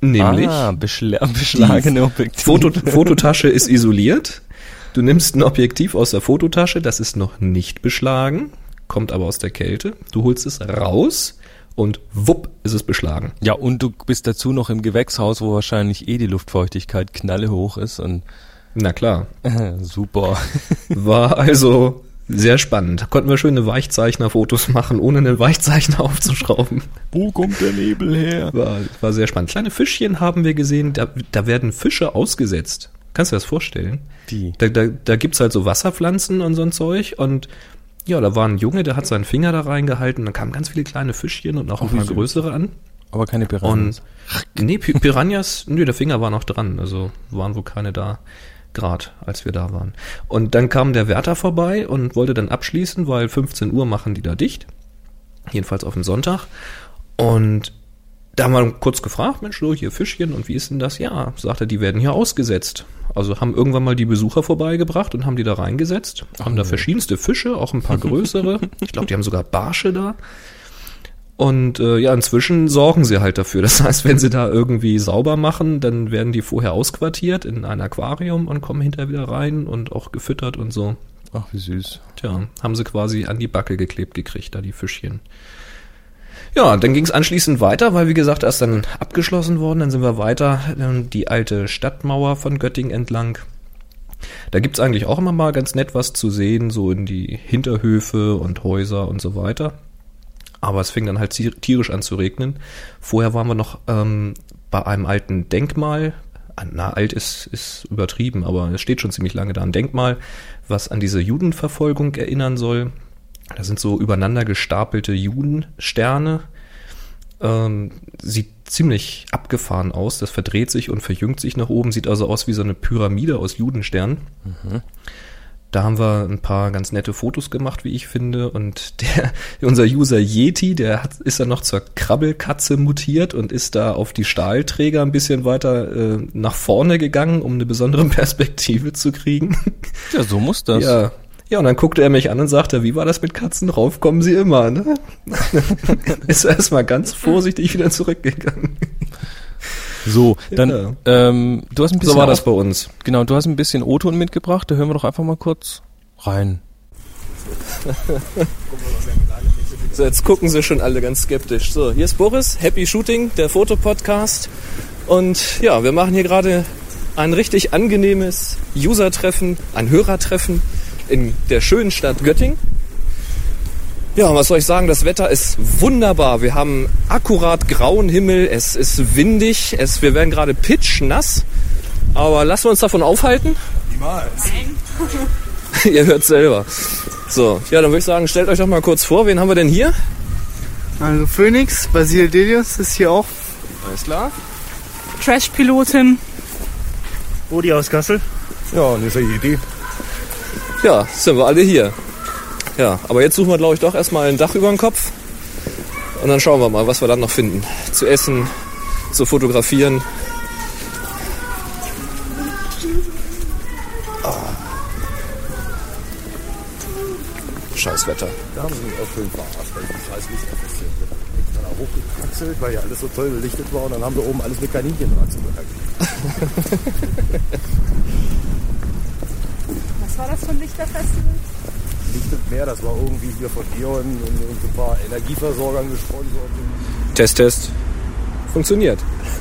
Nämlich, ah, beschla beschlagene Objektive. Foto, Fototasche ist isoliert. Du nimmst ein Objektiv aus der Fototasche, das ist noch nicht beschlagen, kommt aber aus der Kälte. Du holst es raus und wupp ist es beschlagen. Ja, und du bist dazu noch im Gewächshaus, wo wahrscheinlich eh die Luftfeuchtigkeit knalle hoch ist und Na klar. super. War also sehr spannend. Konnten wir schöne Weichzeichner-Fotos machen, ohne einen Weichzeichner aufzuschrauben. Wo kommt der Nebel her? War, war sehr spannend. Kleine Fischchen haben wir gesehen, da, da werden Fische ausgesetzt. Kannst du dir das vorstellen? Die. Da, da, da gibt's halt so Wasserpflanzen und so ein Zeug und ja, da war ein Junge, der hat seinen Finger da reingehalten, dann kamen ganz viele kleine Fischchen und auch ein wie paar größere an. Aber keine Piranhas. Und nee, Pi- Piranhas, nö, der Finger war noch dran, also waren wohl keine da, grad, als wir da waren. Und dann kam der Wärter vorbei und wollte dann abschließen, weil 15 Uhr machen die da dicht. Jedenfalls auf den Sonntag. Und da haben wir kurz gefragt, Mensch, so hier Fischchen und wie ist denn das? Ja, sagt er, die werden hier ausgesetzt. Also haben irgendwann mal die Besucher vorbeigebracht und haben die da reingesetzt. Haben da verschiedenste Fische, auch ein paar größere. ich glaube, die haben sogar Barsche da. Und äh, ja, inzwischen sorgen sie halt dafür. Das heißt, wenn sie da irgendwie sauber machen, dann werden die vorher ausquartiert in ein Aquarium und kommen hinterher wieder rein und auch gefüttert und so. Ach, wie süß. Tja, haben sie quasi an die Backe geklebt gekriegt, da die Fischchen. Ja, dann ging es anschließend weiter, weil wie gesagt, erst dann abgeschlossen worden, dann sind wir weiter ähm, die alte Stadtmauer von Göttingen entlang. Da gibt's eigentlich auch immer mal ganz nett was zu sehen, so in die Hinterhöfe und Häuser und so weiter. Aber es fing dann halt tierisch an zu regnen. Vorher waren wir noch ähm, bei einem alten Denkmal. Ah, Na, alt ist, ist übertrieben, aber es steht schon ziemlich lange da ein Denkmal, was an diese Judenverfolgung erinnern soll. Da sind so übereinander gestapelte Judensterne. Ähm, sieht ziemlich abgefahren aus. Das verdreht sich und verjüngt sich nach oben. Sieht also aus wie so eine Pyramide aus Judensternen. Da haben wir ein paar ganz nette Fotos gemacht, wie ich finde. Und der, unser User Yeti, der hat, ist dann noch zur Krabbelkatze mutiert und ist da auf die Stahlträger ein bisschen weiter äh, nach vorne gegangen, um eine besondere Perspektive zu kriegen. Ja, so muss das. Ja. Ja, und dann guckte er mich an und sagte, wie war das mit Katzen? Rauf kommen sie immer, ne? ist erstmal ganz vorsichtig wieder zurückgegangen. So, dann, Ja. ähm, du hast ein bisschen. So war das bei uns. Genau, du hast ein bisschen O-Ton mitgebracht, da hören wir doch einfach mal kurz rein. So, jetzt gucken sie schon alle ganz skeptisch. So, hier ist Boris, Happy Shooting, der Fotopodcast. Und ja, wir machen hier gerade ein richtig angenehmes User-Treffen, ein Hörertreffen in der schönen Stadt Göttingen. Ja, was soll ich sagen? Das Wetter ist wunderbar. Wir haben akkurat grauen Himmel. Es ist windig. Es, wir werden gerade pitchnass. Aber lassen wir uns davon aufhalten. Niemals. Ihr hört selber. So, ja, dann würde ich sagen, stellt euch doch mal kurz vor. Wen haben wir denn hier? Also Phoenix, Basil Delius ist hier auch. Alles klar. Trash-Pilotin. Odi aus Kassel. Ja, und ist der Yeti. Ja, sind wir alle hier. Ja, aber jetzt suchen wir, glaube ich, doch erstmal ein Dach über den Kopf. Und dann schauen wir mal, was wir dann noch finden. Zu essen, zu fotografieren. Ah. Scheiß Wetter. Da haben sie mich auch schön verarscht, weil ich scheiß Licht. Ich bin da hochgekraxelt, weil ja alles so toll belichtet war und dann haben wir oben alles mit Kaninchen dran zugehackt. Was war das für ein Lichterfestival? Lichtet mehr, das war irgendwie hier von E.ON und, und ein paar Energieversorgern gesponsert. Test, Test. Funktioniert.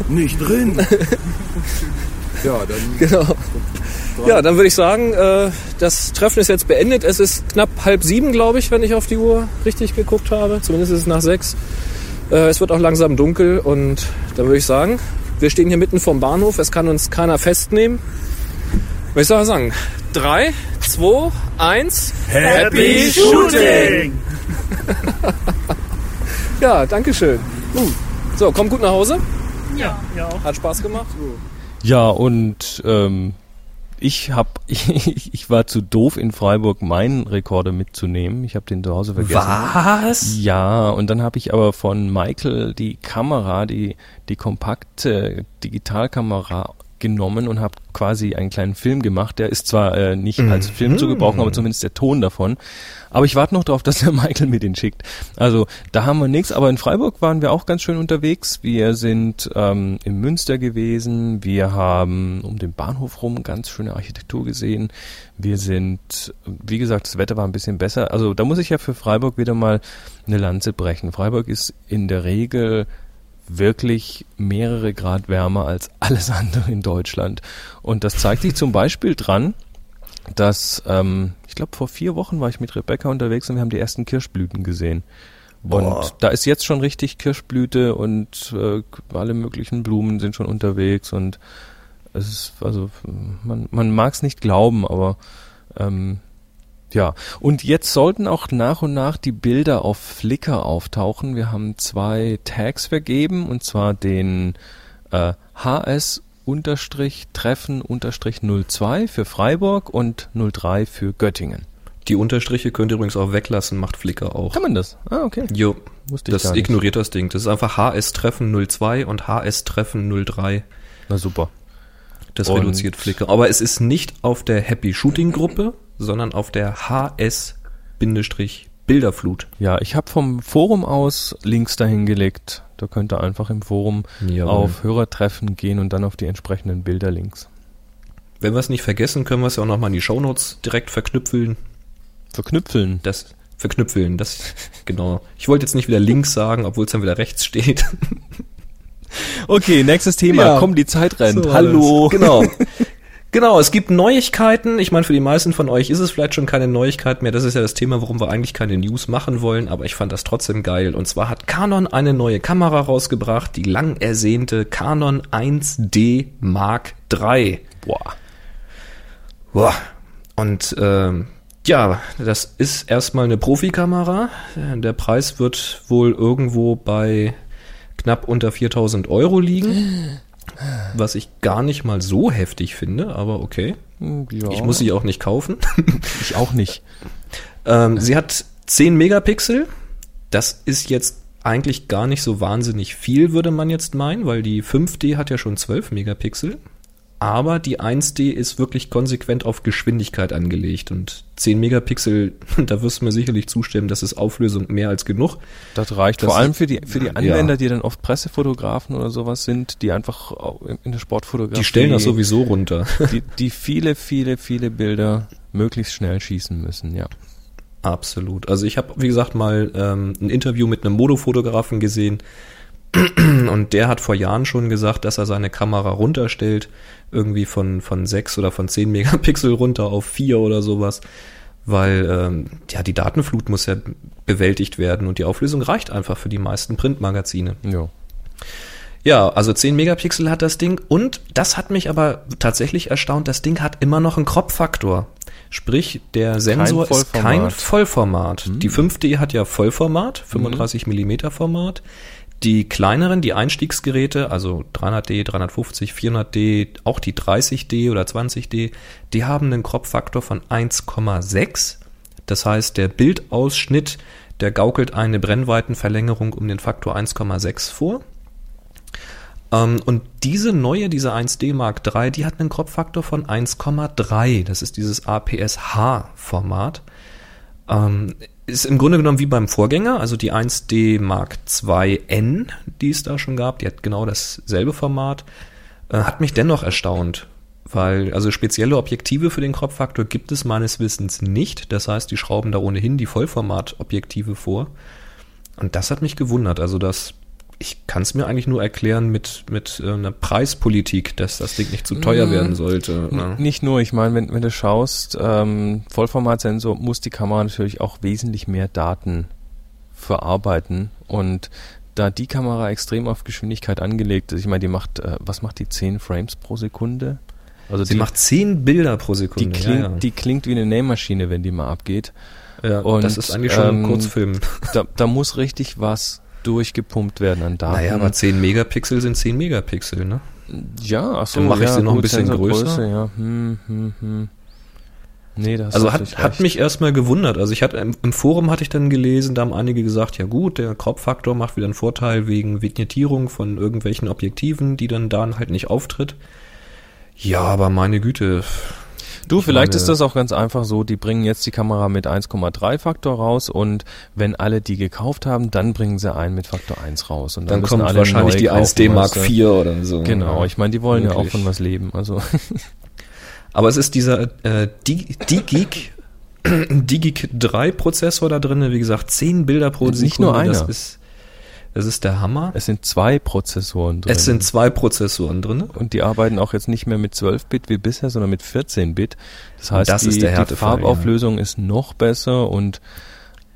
Nicht drin! ja, dann Genau. Ja, dann würde ich sagen, äh, das Treffen ist jetzt beendet. Es ist knapp halb sieben, glaube ich, wenn ich auf die Uhr richtig geguckt habe. Zumindest ist es nach sechs. Äh, es wird auch langsam dunkel und dann würde ich sagen, wir stehen hier mitten vom Bahnhof. Es kann uns keiner festnehmen. Ich soll sagen, drei, zwei, eins. Happy Shooting! Ja, danke schön. So, komm gut nach Hause. Ja, ja auch. Hat Spaß gemacht. Ja, und ähm, ich hab, ich, ich war zu doof in Freiburg meinen Rekorder mitzunehmen. Ich habe den zu Hause vergessen. Was? Ja, und dann habe ich aber von Michael die Kamera, die die kompakte Digitalkamera genommen und habe quasi einen kleinen Film gemacht. Der ist zwar äh, nicht als Film zu gebrauchen, aber zumindest der Ton davon. Aber ich warte noch darauf, dass der Michael mir den schickt. Also da haben wir nichts. Aber in Freiburg waren wir auch ganz schön unterwegs. Wir sind ähm, im Münster gewesen. Wir haben um den Bahnhof rum ganz schöne Architektur gesehen. Wir sind, wie gesagt, das Wetter war ein bisschen besser. Also da muss ich ja für Freiburg wieder mal eine Lanze brechen. Freiburg ist in der Regel wirklich mehrere Grad wärmer als alles andere in Deutschland. Und das zeigt sich zum Beispiel dran, dass, ähm, ich glaube, vor vier Wochen war ich mit Rebecca unterwegs und wir haben die ersten Kirschblüten gesehen. Boah. Und da ist jetzt schon richtig Kirschblüte und äh, alle möglichen Blumen sind schon unterwegs und es ist, also man, man mag es nicht glauben, aber ähm, ja, und jetzt sollten auch nach und nach die Bilder auf Flickr auftauchen. Wir haben zwei Tags vergeben, und zwar den äh, HS Treffen 02 für Freiburg und 03 für Göttingen. Die Unterstriche könnt ihr übrigens auch weglassen, macht Flickr auch. Kann man das? Ah, okay. Jo, Wusste das ignoriert das Ding. Das ist einfach HS Treffen 02 und HS Treffen 03. Na super. Das Und- reduziert Flickr. Aber es ist nicht auf der Happy Shooting Gruppe, sondern auf der HS-Bilderflut. Ja, ich habe vom Forum aus Links dahin gelegt. Da könnt ihr einfach im Forum Jawohl. auf Hörertreffen gehen und dann auf die entsprechenden Bilderlinks. Wenn wir es nicht vergessen, können wir es ja auch nochmal in die Shownotes direkt verknüpfeln. Verknüpfeln. Das verknüpfeln, das genau. Ich wollte jetzt nicht wieder links sagen, obwohl es dann wieder rechts steht. Okay, nächstes Thema. Ja. Komm, die Zeit rennt. So Hallo. das. Genau. Genau, es gibt Neuigkeiten. Ich meine, für die meisten von euch ist es vielleicht schon keine Neuigkeit mehr. Das ist ja das Thema, warum wir eigentlich keine News machen wollen, aber ich fand das trotzdem geil. Und zwar hat Canon eine neue Kamera rausgebracht, die lang ersehnte Canon 1D Mark III. Boah. Boah. Und ähm, ja, das ist erstmal eine Profikamera. Der Preis wird wohl irgendwo bei knapp unter 4000 Euro liegen. Was ich gar nicht mal so heftig finde, aber okay. Ja. Ich muss sie auch nicht kaufen. Ich auch nicht. ähm, sie hat 10 Megapixel. Das ist jetzt eigentlich gar nicht so wahnsinnig viel, würde man jetzt meinen, weil die 5D hat ja schon 12 Megapixel. Aber die 1D ist wirklich konsequent auf Geschwindigkeit angelegt. Und 10 Megapixel, da wirst du mir sicherlich zustimmen, das ist Auflösung mehr als genug. Das reicht Das vor allem für die, für die Ja. Anwender, die dann oft Pressefotografen oder sowas sind, die einfach in der Sportfotografie, Die stellen das sowieso runter. die, die viele, viele, viele Bilder möglichst schnell schießen müssen, ja. Absolut. Also ich habe, wie gesagt, mal ähm, ein Interview mit einem Modofotografen gesehen. Und der hat vor Jahren schon gesagt, dass er seine Kamera runterstellt, irgendwie von, von 6 oder von 10 Megapixel runter auf 4 oder sowas, weil ähm, ja die Datenflut muss ja bewältigt werden und die Auflösung reicht einfach für die meisten Printmagazine. Ja. Ja, also 10 Megapixel hat das Ding und das hat mich aber tatsächlich erstaunt, das Ding hat immer noch einen Crop-Faktor. Sprich, der Sensor ist kein Vollformat. Die 5D hat ja Vollformat, 35 Millimeter Format. Die kleineren, die Einstiegsgeräte, also 300D, 350, 400D, auch die 30D oder 20D, die haben einen Crop-Faktor von 1,6. Das heißt, der Bildausschnitt, der gaukelt eine Brennweitenverlängerung um den Faktor 1,6 vor. Ähm, und diese neue, diese 1D Mark III, die hat einen Crop-Faktor von 1,3. Das ist dieses APS-H-Format. Ist im Grunde genommen wie beim Vorgänger, also die 1D Mark II-N, die es da schon gab, die hat genau dasselbe Format, äh, hat mich dennoch erstaunt, weil also spezielle Objektive für den Crop-Faktor gibt es meines Wissens nicht. Das heißt, die schrauben da ohnehin die Vollformat-Objektive vor. Und das hat mich gewundert. Also das ich kann es mir eigentlich nur erklären mit, mit äh, einer Preispolitik, dass das Ding nicht zu teuer Mm. werden sollte. ne? Nicht nur, ich meine, wenn, wenn du schaust, ähm, Vollformatsensor muss die Kamera natürlich auch wesentlich mehr Daten verarbeiten und da die Kamera extrem auf Geschwindigkeit angelegt ist, ich meine, die macht, äh, was macht die 10 Frames pro Sekunde? Also Sie die, macht 10 Bilder pro die Sekunde. klingt, ja, ja. die klingt wie eine Nähmaschine, wenn die mal abgeht. ja, und, das ist eigentlich schon ein ähm, Kurzfilm. Da, da muss richtig was durchgepumpt werden an Daten. Naja, aber 10 Megapixel sind 10 Megapixel, ne? ja, ach so, Dann mach ich ja, sie noch ein bisschen Sensorgröße, größer. Ja. Hm, hm, hm. Nee, das Also hat, hat mich erstmal gewundert. Also ich hatte im, im Forum hatte ich dann gelesen, da haben einige gesagt, ja gut, der Crop-Faktor macht wieder einen Vorteil wegen Vignettierung von irgendwelchen Objektiven, die dann da halt nicht auftritt. Ja, aber meine Güte. Du, vielleicht meine- ist das auch ganz einfach so, die bringen jetzt die Kamera mit 1,3 Faktor raus und wenn alle die gekauft haben, dann bringen sie einen mit Faktor 1 raus. Und Dann müssen kommt alle wahrscheinlich die kaufen, 1D Mark du. IV oder so. Genau, ich meine, die wollen ja auch von was leben. Also Aber es ist dieser äh, Di- DiGeek DiGeek 3 Prozessor da drin, wie gesagt, 10 Bilder pro Nicht Sekunde. nur einer. Das ist, das ist der Hammer. es sind zwei Prozessoren drin. Es sind zwei Prozessoren drin. und die arbeiten auch jetzt nicht mehr mit 12-Bit wie bisher, sondern mit 14-Bit. Das heißt, das die, die Farbauflösung ist noch besser und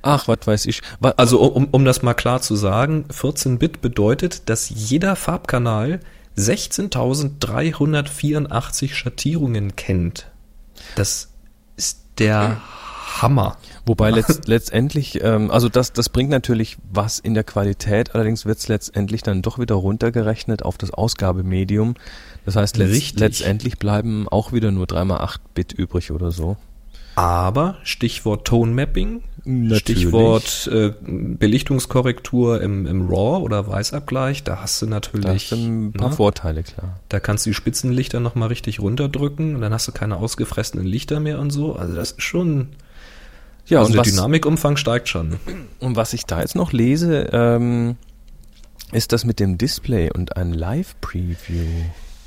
ach, was weiß ich. Also um, um das mal klar zu sagen, 14-Bit bedeutet, dass jeder Farbkanal 16.384 Schattierungen kennt. Das ist der Hammer. Wobei letzt, letztendlich, ähm, also das, das bringt natürlich was in der Qualität, allerdings wird es letztendlich dann doch wieder runtergerechnet auf das Ausgabemedium. Das heißt, letzt, letztendlich bleiben auch wieder nur 3x8-Bit übrig oder so. Aber Stichwort Tone Mapping, Natürlich. Stichwort äh, Belichtungskorrektur im, im RAW oder Weißabgleich, da hast du Da natürlich, hast du ein paar ne, Vorteile, klar. da kannst du die Spitzenlichter nochmal richtig runterdrücken und dann hast du keine ausgefressenen Lichter mehr und so. Also das ist schon, Ja, also und der was, Dynamikumfang steigt schon. und was ich da jetzt noch lese, ähm, ist das mit dem Display und ein Live-Preview.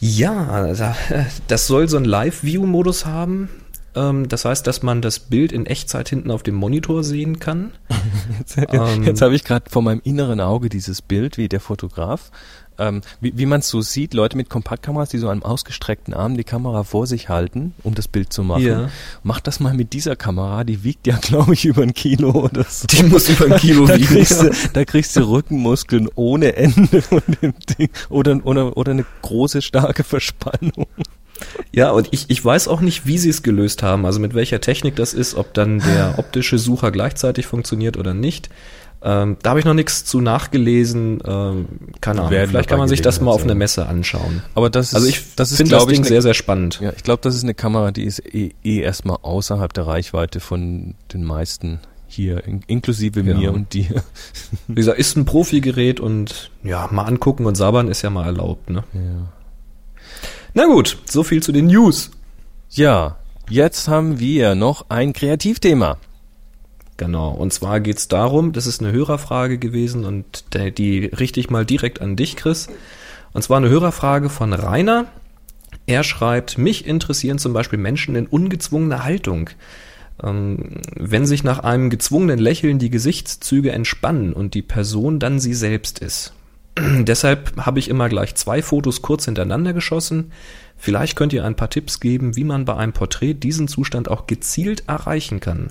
Ja, da- das soll so einen Live-View-Modus haben. Ähm, Das heißt, dass man das Bild in Echtzeit hinten auf dem Monitor sehen kann. Ähm, Jetzt habe ich gerade vor meinem inneren Auge dieses Bild, wie der Fotograf, ähm, wie, wie man es so sieht, Leute mit Kompaktkameras, die so einem ausgestreckten Arm die Kamera vor sich halten, um das Bild zu machen. Ja. Mach das mal mit dieser Kamera, die wiegt ja, glaube ich, über ein Kilo oder so. Die muss über ein Kilo da wiegen. kriegst, du, da kriegst du Rückenmuskeln ohne Ende von dem Ding oder, oder, oder eine große, starke Verspannung. Ja, und ich, ich weiß auch nicht, wie sie es gelöst haben, also mit welcher Technik das ist, ob dann der optische Sucher gleichzeitig funktioniert oder nicht. Ähm, da habe ich noch nichts zu nachgelesen. Ähm, keine Ahnung. Vielleicht kann man sich das mal auf einer Messe anschauen. Aber das ist, Also ich das ist, finde das glaube ich, Ding eine- sehr, sehr spannend. Ja, ich glaube, das ist eine Kamera, die ist eh, eh erstmal außerhalb der Reichweite von den meisten hier, in, inklusive Ja. mir und dir. Wie gesagt, ist ein Profigerät und ja, mal angucken und sabbern ist ja mal erlaubt. Ne? Ja. Na gut, so viel zu den News. ja, jetzt haben wir noch ein Kreativthema. Genau, und zwar geht's darum, das ist eine Hörerfrage gewesen und die richte ich mal direkt an dich, Chris. Und zwar eine Hörerfrage von Rainer. Er schreibt, mich interessieren zum Beispiel Menschen in ungezwungener Haltung. Ähm, wenn sich nach einem gezwungenen Lächeln die Gesichtszüge entspannen und die Person dann sie selbst ist. Deshalb habe ich immer gleich zwei Fotos kurz hintereinander geschossen. Vielleicht könnt ihr ein paar Tipps geben, wie man bei einem Porträt diesen Zustand auch gezielt erreichen kann.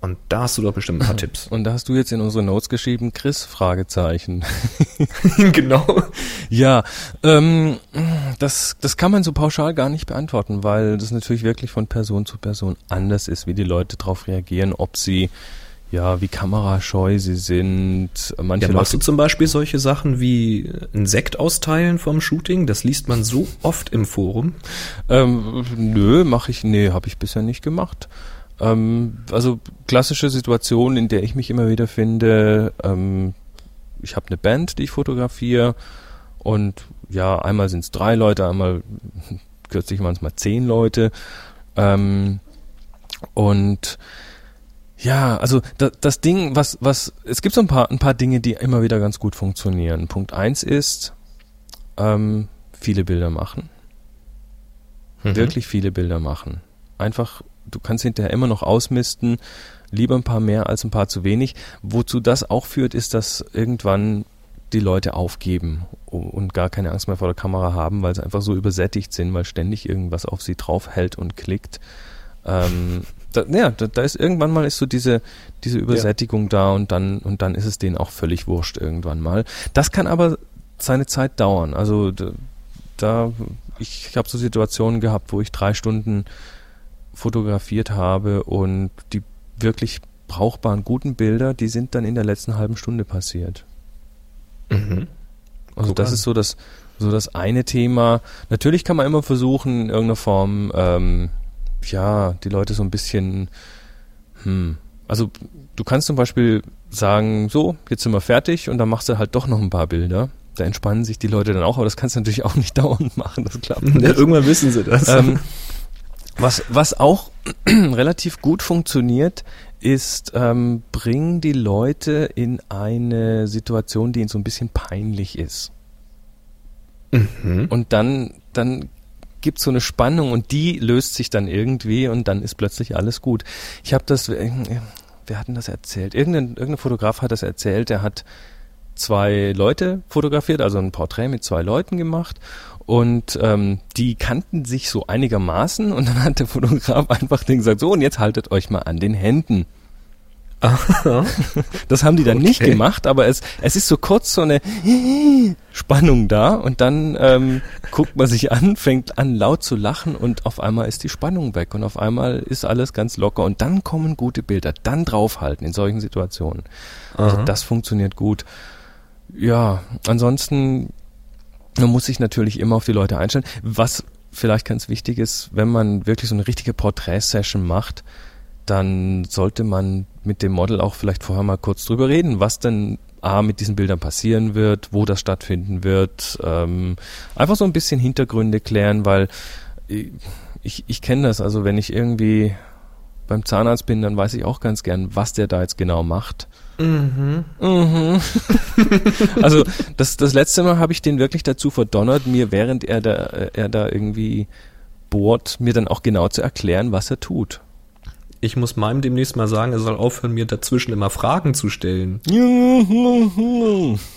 Und da hast du doch bestimmt ein paar Tipps. Und da hast du jetzt in unsere Notes geschrieben, Chris, Fragezeichen. genau. Ja, ähm, das, das kann man so pauschal gar nicht beantworten, weil das natürlich wirklich von Person zu Person anders ist, wie die Leute darauf reagieren, ob sie ja, wie kamerascheu sie sind. Manche Ja, machst du Leute, zum Beispiel solche Sachen wie ein Sekt austeilen vom Shooting? Das liest man so oft im Forum. ähm, nö, mache ich, nee, habe ich bisher nicht gemacht. Ähm, also klassische Situation, in der ich mich immer wieder finde, ähm, ich habe eine Band, die ich fotografiere und ja, einmal sind es drei Leute, einmal kürzlich waren es mal zehn Leute. Ähm, und ja, also da, das Ding, was, was, es gibt so ein paar, ein paar Dinge, die immer wieder ganz gut funktionieren. Punkt eins ist, ähm, viele Bilder machen. Wirklich viele Bilder machen. Einfach, du kannst hinterher immer noch ausmisten, lieber ein paar mehr als ein paar zu wenig. Wozu das auch führt, ist, dass irgendwann die Leute aufgeben und gar keine Angst mehr vor der Kamera haben, weil sie einfach so übersättigt sind, weil ständig irgendwas auf sie draufhält und klickt. Ähm, da, ja, da, da ist irgendwann mal ist so diese, diese Übersättigung da und dann, und dann ist es denen auch völlig wurscht irgendwann mal. Das kann aber seine Zeit dauern. Also da ich habe so Situationen gehabt, wo ich drei Stunden fotografiert habe und die wirklich brauchbaren guten Bilder, die sind dann in der letzten halben Stunde passiert. Mhm. Also das ist so das, so das eine Thema. Natürlich kann man immer versuchen, in irgendeiner Form, ähm, ja, die Leute so ein bisschen, hm, also du kannst zum Beispiel sagen, so, jetzt sind wir fertig und dann machst du halt doch noch ein paar Bilder. Da entspannen sich die Leute dann auch, aber das kannst du natürlich auch nicht dauernd machen, das klappt. Ja, irgendwann wissen sie das. ähm, was, was auch relativ gut funktioniert, ist, ähm, bring die Leute in eine Situation, die ihnen so ein bisschen peinlich ist. Mhm. Und dann, dann gibt so eine Spannung und die löst sich dann irgendwie und dann ist plötzlich alles gut. Ich habe das, äh, wer hat denn das erzählt? Irgendein, irgendein Fotograf hat das erzählt, der hat zwei Leute fotografiert, also ein Porträt mit zwei Leuten gemacht und ähm, die kannten sich so einigermaßen und dann hat der Fotograf einfach denen gesagt, so und jetzt haltet euch mal an den Händen. Das haben die dann nicht Okay. gemacht, aber es, es ist so kurz so eine Spannung da und dann ähm, guckt man sich an, fängt an laut zu lachen und auf einmal ist die Spannung weg und auf einmal ist alles ganz locker und dann kommen gute Bilder, dann draufhalten in solchen Situationen. Also das funktioniert gut. Ja, ansonsten man muss sich natürlich immer auf die Leute einstellen. Was vielleicht ganz wichtig ist, wenn man wirklich so eine richtige Porträtsession macht, dann sollte man mit dem Model auch vielleicht vorher mal kurz drüber reden, was denn A mit diesen Bildern passieren wird, wo das stattfinden wird. Ähm, einfach so ein bisschen Hintergründe klären, weil ich, ich kenne das. Also wenn ich irgendwie beim Zahnarzt bin, dann weiß ich auch ganz gern, was der da jetzt genau macht. Mhm. also das, das letzte Mal habe ich den wirklich dazu verdonnert, mir während er da, er da irgendwie bohrt, mir dann auch genau zu erklären, was er tut. Ich muss meinem demnächst mal sagen, er soll aufhören, mir dazwischen immer Fragen zu stellen.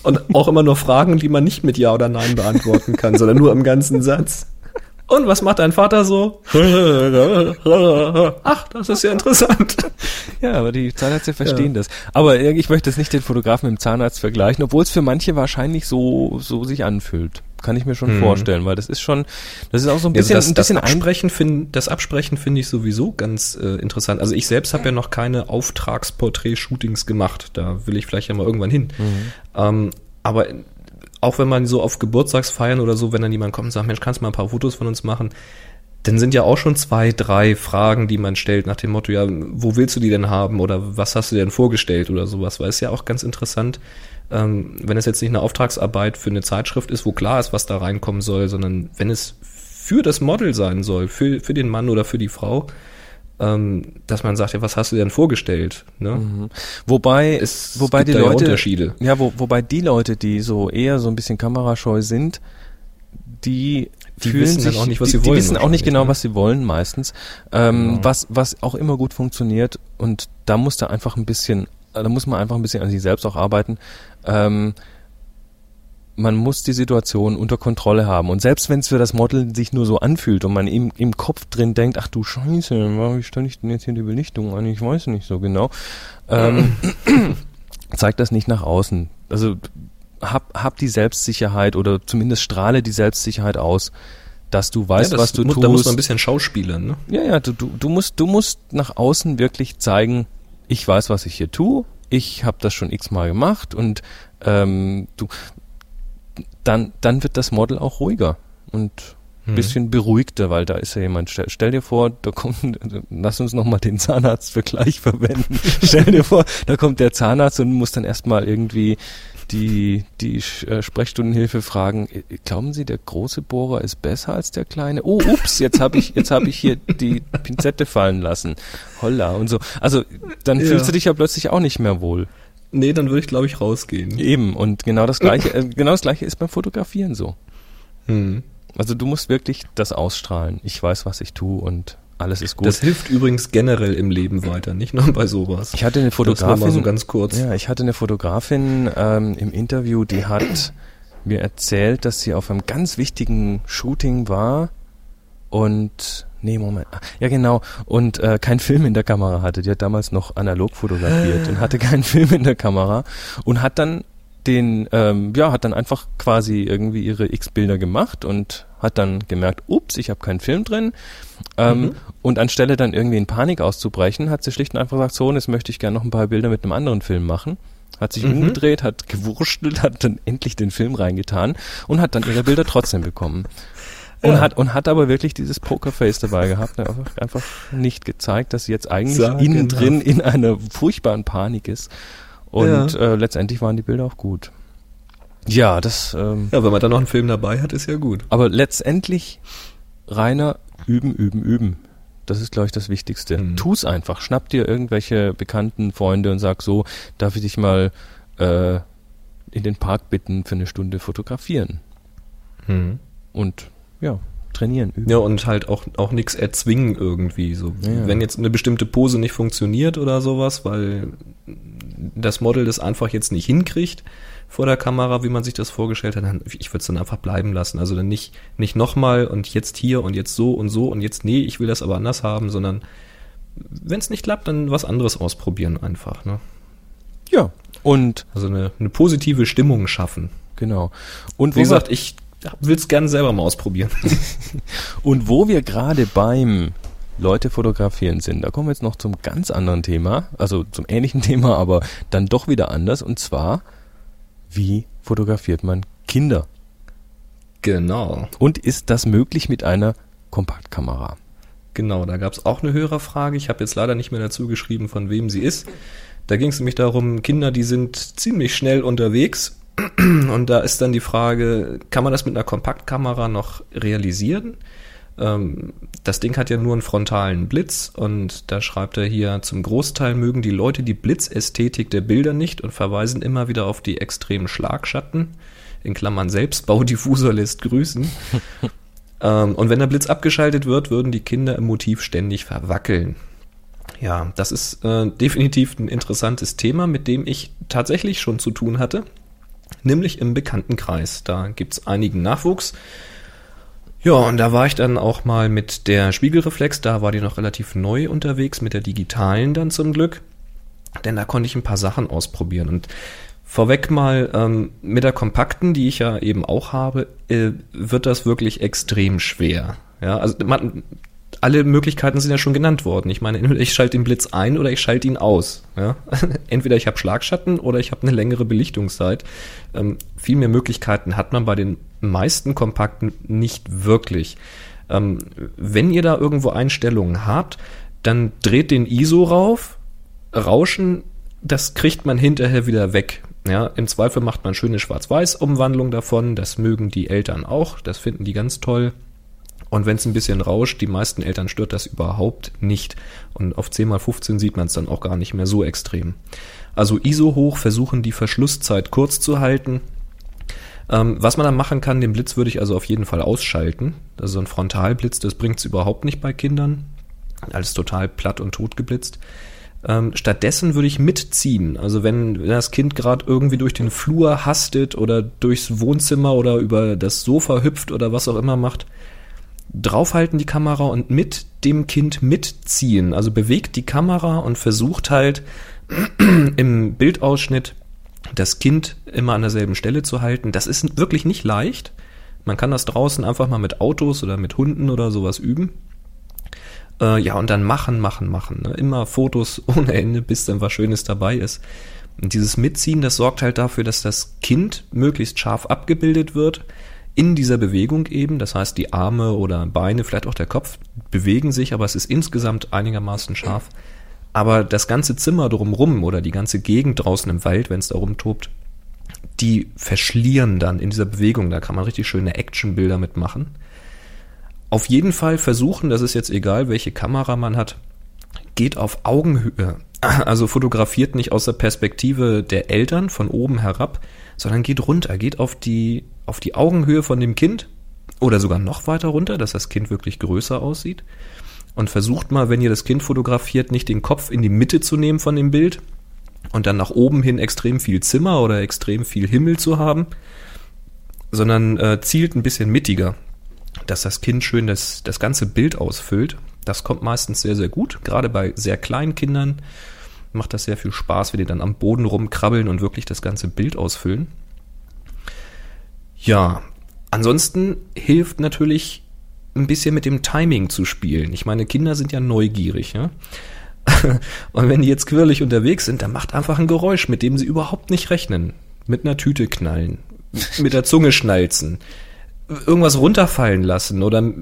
Und auch immer nur Fragen, die man nicht mit Ja oder Nein beantworten kann, sondern nur im ganzen Satz. Und was macht dein Vater so? Ach, das ist ja interessant. Ja, aber die Zahnärzte verstehen das. Aber ich möchte jetzt nicht den Fotografen mit dem Zahnarzt vergleichen, obwohl es für manche wahrscheinlich so, so sich anfühlt. Kann ich mir schon vorstellen, weil das ist schon, das ist auch so ein bisschen, also ein das, bisschen das ein, Absprechen finde das Absprechen finde ich sowieso ganz äh, interessant. Also ich selbst habe ja noch keine Auftragsporträt-Shootings gemacht. Da will ich vielleicht ja mal irgendwann hin. Ähm, aber auch wenn man so auf Geburtstagsfeiern oder so, wenn dann jemand kommt und sagt, Mensch, kannst du mal ein paar Fotos von uns machen? Dann sind ja auch schon zwei, drei Fragen, die man stellt nach dem Motto, ja, wo willst du die denn haben oder was hast du dir denn vorgestellt oder sowas, weil es ja auch ganz interessant, ähm, wenn es jetzt nicht eine Auftragsarbeit für eine Zeitschrift ist, wo klar ist, was da reinkommen soll, sondern wenn es für das Model sein soll, für, für den Mann oder für die Frau, ähm, dass man sagt, ja, was hast du denn vorgestellt? Ne? wobei, Es wobei gibt die da ja Leute, Unterschiede. ja, wo, wobei die Leute, die so eher so ein bisschen kamerascheu sind, die Die fühlen wissen sich, auch nicht, was die, sie die wollen wissen auch nicht genau, ne? was sie wollen meistens. Ähm, Genau. was, was auch immer gut funktioniert und da muss da einfach ein bisschen, da muss man einfach ein bisschen an sich selbst auch arbeiten. Ähm, man muss die Situation unter Kontrolle haben. Und selbst wenn es für das Model sich nur so anfühlt und man im, im Kopf drin denkt, ach du Scheiße, wie stelle ich denn jetzt hier die Belichtung an? Ich weiß nicht so genau. Ähm, zeigt das nicht nach außen. Also hab, hab die Selbstsicherheit oder zumindest strahle die Selbstsicherheit aus, dass du weißt, Ja, das was du muss, tust. Da muss man ein bisschen schauspielern, ne? Ja, ja, du, du, du musst, du musst nach außen wirklich zeigen, ich weiß, was ich hier tue, ich habe das schon x-mal gemacht und ähm, du, dann, dann wird das Model auch ruhiger und ein bisschen beruhigter, weil da ist ja jemand. Stell, stell dir vor, da kommt, lass uns nochmal den Zahnarztvergleich verwenden. stell dir vor, da kommt der Zahnarzt und muss dann erstmal irgendwie die, die äh, Sprechstundenhilfe fragen, äh, glauben Sie, der große Bohrer ist besser als der kleine? Oh, ups, jetzt habe ich, jetzt habe ich hier die Pinzette fallen lassen. Holla und so. Also, dann Ja. fühlst du dich ja plötzlich auch nicht mehr wohl. Nee, dann würde ich, glaube ich, rausgehen. Eben. Und genau das gleiche, äh, genau das gleiche ist beim Fotografieren so. Hm. Also du musst wirklich das ausstrahlen. Ich weiß, was ich tue und alles ist gut. Das hilft übrigens generell im Leben weiter, nicht nur bei sowas. ich hatte eine Fotografin, so ganz kurz. ja, ich hatte eine Fotografin ähm, im Interview, die hat mir erzählt, dass sie auf einem ganz wichtigen Shooting war und nee, Moment. Ja, genau. Und äh, keinen Film in der Kamera hatte. Die hat damals noch analog fotografiert und hatte keinen Film in der Kamera und hat dann den, ähm, ja, hat dann einfach quasi irgendwie ihre X-Bilder gemacht und hat dann gemerkt, ups, ich habe keinen Film drin. Ähm, Und anstelle dann irgendwie in Panik auszubrechen, hat sie schlicht und einfach gesagt, so, und jetzt möchte ich gerne noch ein paar Bilder mit einem anderen Film machen. Hat sich umgedreht, hat gewurschtelt, hat dann endlich den Film reingetan und hat dann ihre Bilder trotzdem bekommen. Und, Ja. hat, und hat aber wirklich dieses Pokerface dabei gehabt, ne, einfach, einfach nicht gezeigt, dass sie jetzt eigentlich Sagenhaft. innen drin in einer furchtbaren Panik ist. Und Ja. äh, letztendlich waren die Bilder auch gut. Ja, das, ähm, Ja, wenn man dann noch einen Film dabei hat, ist ja gut. aber letztendlich reiner üben, üben, üben. Das ist, glaube ich, das Wichtigste. Mhm. Tu's einfach. Schnapp dir irgendwelche bekannten Freunde und sag so, darf ich dich mal äh, in den Park bitten für eine Stunde fotografieren. Und ja, trainieren, üben. Ja, und halt auch, auch nichts erzwingen irgendwie. So, Ja. wenn jetzt eine bestimmte Pose nicht funktioniert oder sowas, weil das Model das einfach jetzt nicht hinkriegt vor der Kamera, wie man sich das vorgestellt hat, dann, ich würde es dann einfach bleiben lassen. Also dann nicht, nicht nochmal und jetzt hier und jetzt so und so und jetzt, nee, ich will das aber anders haben, sondern wenn es nicht klappt, dann was anderes ausprobieren einfach. Ne? Ja. Und Also eine, eine positive Stimmung schaffen. genau. Und Wie gesagt, ich will es gerne selber mal ausprobieren. und wo wir gerade beim Leute fotografieren sind, da kommen wir jetzt noch zum ganz anderen Thema, also zum ähnlichen Thema, aber dann doch wieder anders. Und zwar, wie fotografiert man Kinder? genau. Und ist das möglich mit einer Kompaktkamera? Genau, da gab es auch eine Hörerfrage. Ich habe jetzt leider nicht mehr dazu geschrieben, von wem sie ist. Da ging es nämlich darum, Kinder, die sind ziemlich schnell unterwegs. Und da ist dann die Frage, kann man das mit einer Kompaktkamera noch realisieren? Ähm, das Ding hat ja nur einen frontalen Blitz und da schreibt er hier, zum Großteil mögen die Leute die Blitzästhetik der Bilder nicht und verweisen immer wieder auf die extremen Schlagschatten. In Klammern Selbstbaudiffusor lässt grüßen. Ähm, und wenn der Blitz abgeschaltet wird, würden die Kinder im Motiv ständig verwackeln. Ja, das ist äh, definitiv ein interessantes Thema, mit dem ich tatsächlich schon zu tun hatte, nämlich im Bekanntenkreis. Da gibt's einigen Nachwuchs. Ja, und da war ich dann auch mal mit der Spiegelreflex, da war die noch relativ neu unterwegs, mit der digitalen dann zum Glück. Denn da konnte ich ein paar Sachen ausprobieren. Und vorweg mal, ähm, mit der kompakten, die ich ja eben auch habe, äh, wird das wirklich extrem schwer. Ja, also man, alle Möglichkeiten sind ja schon genannt worden. Ich meine, entweder ich schalte den Blitz ein oder ich schalte ihn aus. Ja? Entweder ich habe Schlagschatten oder ich habe eine längere Belichtungszeit. Ähm, viel mehr Möglichkeiten hat man bei den meisten Kompakten nicht wirklich. Ähm, wenn ihr da irgendwo Einstellungen habt, dann dreht den ISO rauf, Rauschen, das kriegt man hinterher wieder weg. Ja, im Zweifel macht man schöne Schwarz-Weiß-Umwandlung davon. Das mögen die Eltern auch. Das finden die ganz toll. Und wenn es ein bisschen rauscht, die meisten Eltern stört das überhaupt nicht. Und auf 10 x 15 sieht man es dann auch gar nicht mehr so extrem. Also ISO hoch, versuchen die Verschlusszeit kurz zu halten. Ähm, was man dann machen kann, den Blitz würde ich also auf jeden Fall ausschalten. Also ein Frontalblitz, das bringt's überhaupt nicht bei Kindern. Alles total platt und tot geblitzt. Ähm, stattdessen würde ich mitziehen. Also wenn das Kind gerade irgendwie durch den Flur hastet oder durchs Wohnzimmer oder über das Sofa hüpft oder was auch immer macht, draufhalten die Kamera und mit dem Kind mitziehen. Also bewegt die Kamera und versucht halt im Bildausschnitt das Kind immer an derselben Stelle zu halten. Das ist wirklich nicht leicht. Man kann das draußen einfach mal mit Autos oder mit Hunden oder sowas üben. Äh, ja, und dann machen, machen, machen. Ne? Immer Fotos ohne Ende, bis dann was Schönes dabei ist. Und dieses Mitziehen, das sorgt halt dafür, dass das Kind möglichst scharf abgebildet wird in dieser Bewegung eben. Das heißt, die Arme oder Beine, vielleicht auch der Kopf bewegen sich, aber es ist insgesamt einigermaßen scharf. Aber das ganze Zimmer drumrum oder die ganze Gegend draußen im Wald, wenn es da rumtobt, die verschlieren dann in dieser Bewegung. Da kann man richtig schöne Actionbilder mitmachen. Auf jeden Fall versuchen, das ist jetzt egal, welche Kamera man hat, geht auf Augenhöhe. Also fotografiert nicht aus der Perspektive der Eltern von oben herab, sondern geht runter, geht auf die, auf die Augenhöhe von dem Kind oder sogar noch weiter runter, dass das Kind wirklich größer aussieht. Und versucht mal, wenn ihr das Kind fotografiert, nicht den Kopf in die Mitte zu nehmen von dem Bild und dann nach oben hin extrem viel Zimmer oder extrem viel Himmel zu haben, sondern äh, zielt ein bisschen mittiger dass das Kind schön das, das ganze Bild ausfüllt. Das kommt meistens sehr, sehr gut. Gerade bei sehr kleinen Kindern macht das sehr viel Spaß, wenn die dann am Boden rumkrabbeln und wirklich das ganze Bild ausfüllen. Ja, ansonsten hilft natürlich ein bisschen mit dem Timing zu spielen. Ich meine, Kinder sind ja neugierig, ja. und wenn die jetzt quirlig unterwegs sind, dann macht einfach ein Geräusch, mit dem sie überhaupt nicht rechnen. Mit einer Tüte knallen, mit der Zunge schnalzen, irgendwas runterfallen lassen oder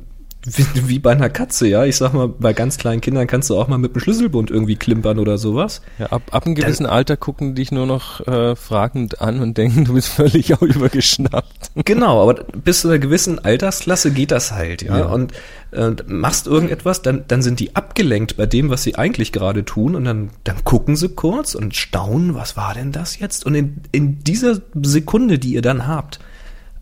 wie, wie, bei einer Katze, ja. Ich sag mal, bei ganz kleinen Kindern kannst du auch mal mit dem Schlüsselbund irgendwie klimpern oder sowas. Ja, ab, ab einem gewissen Dann, Alter gucken dich nur noch äh, fragend an und denken, du bist völlig auch übergeschnappt. Genau, aber bis zu einer gewissen Altersklasse geht das halt, ja. ja. Und äh, machst irgendetwas, dann, dann sind die abgelenkt bei dem, was sie eigentlich gerade tun und dann, dann gucken sie kurz und staunen, was war denn das jetzt? Und in, in dieser Sekunde, die ihr dann habt,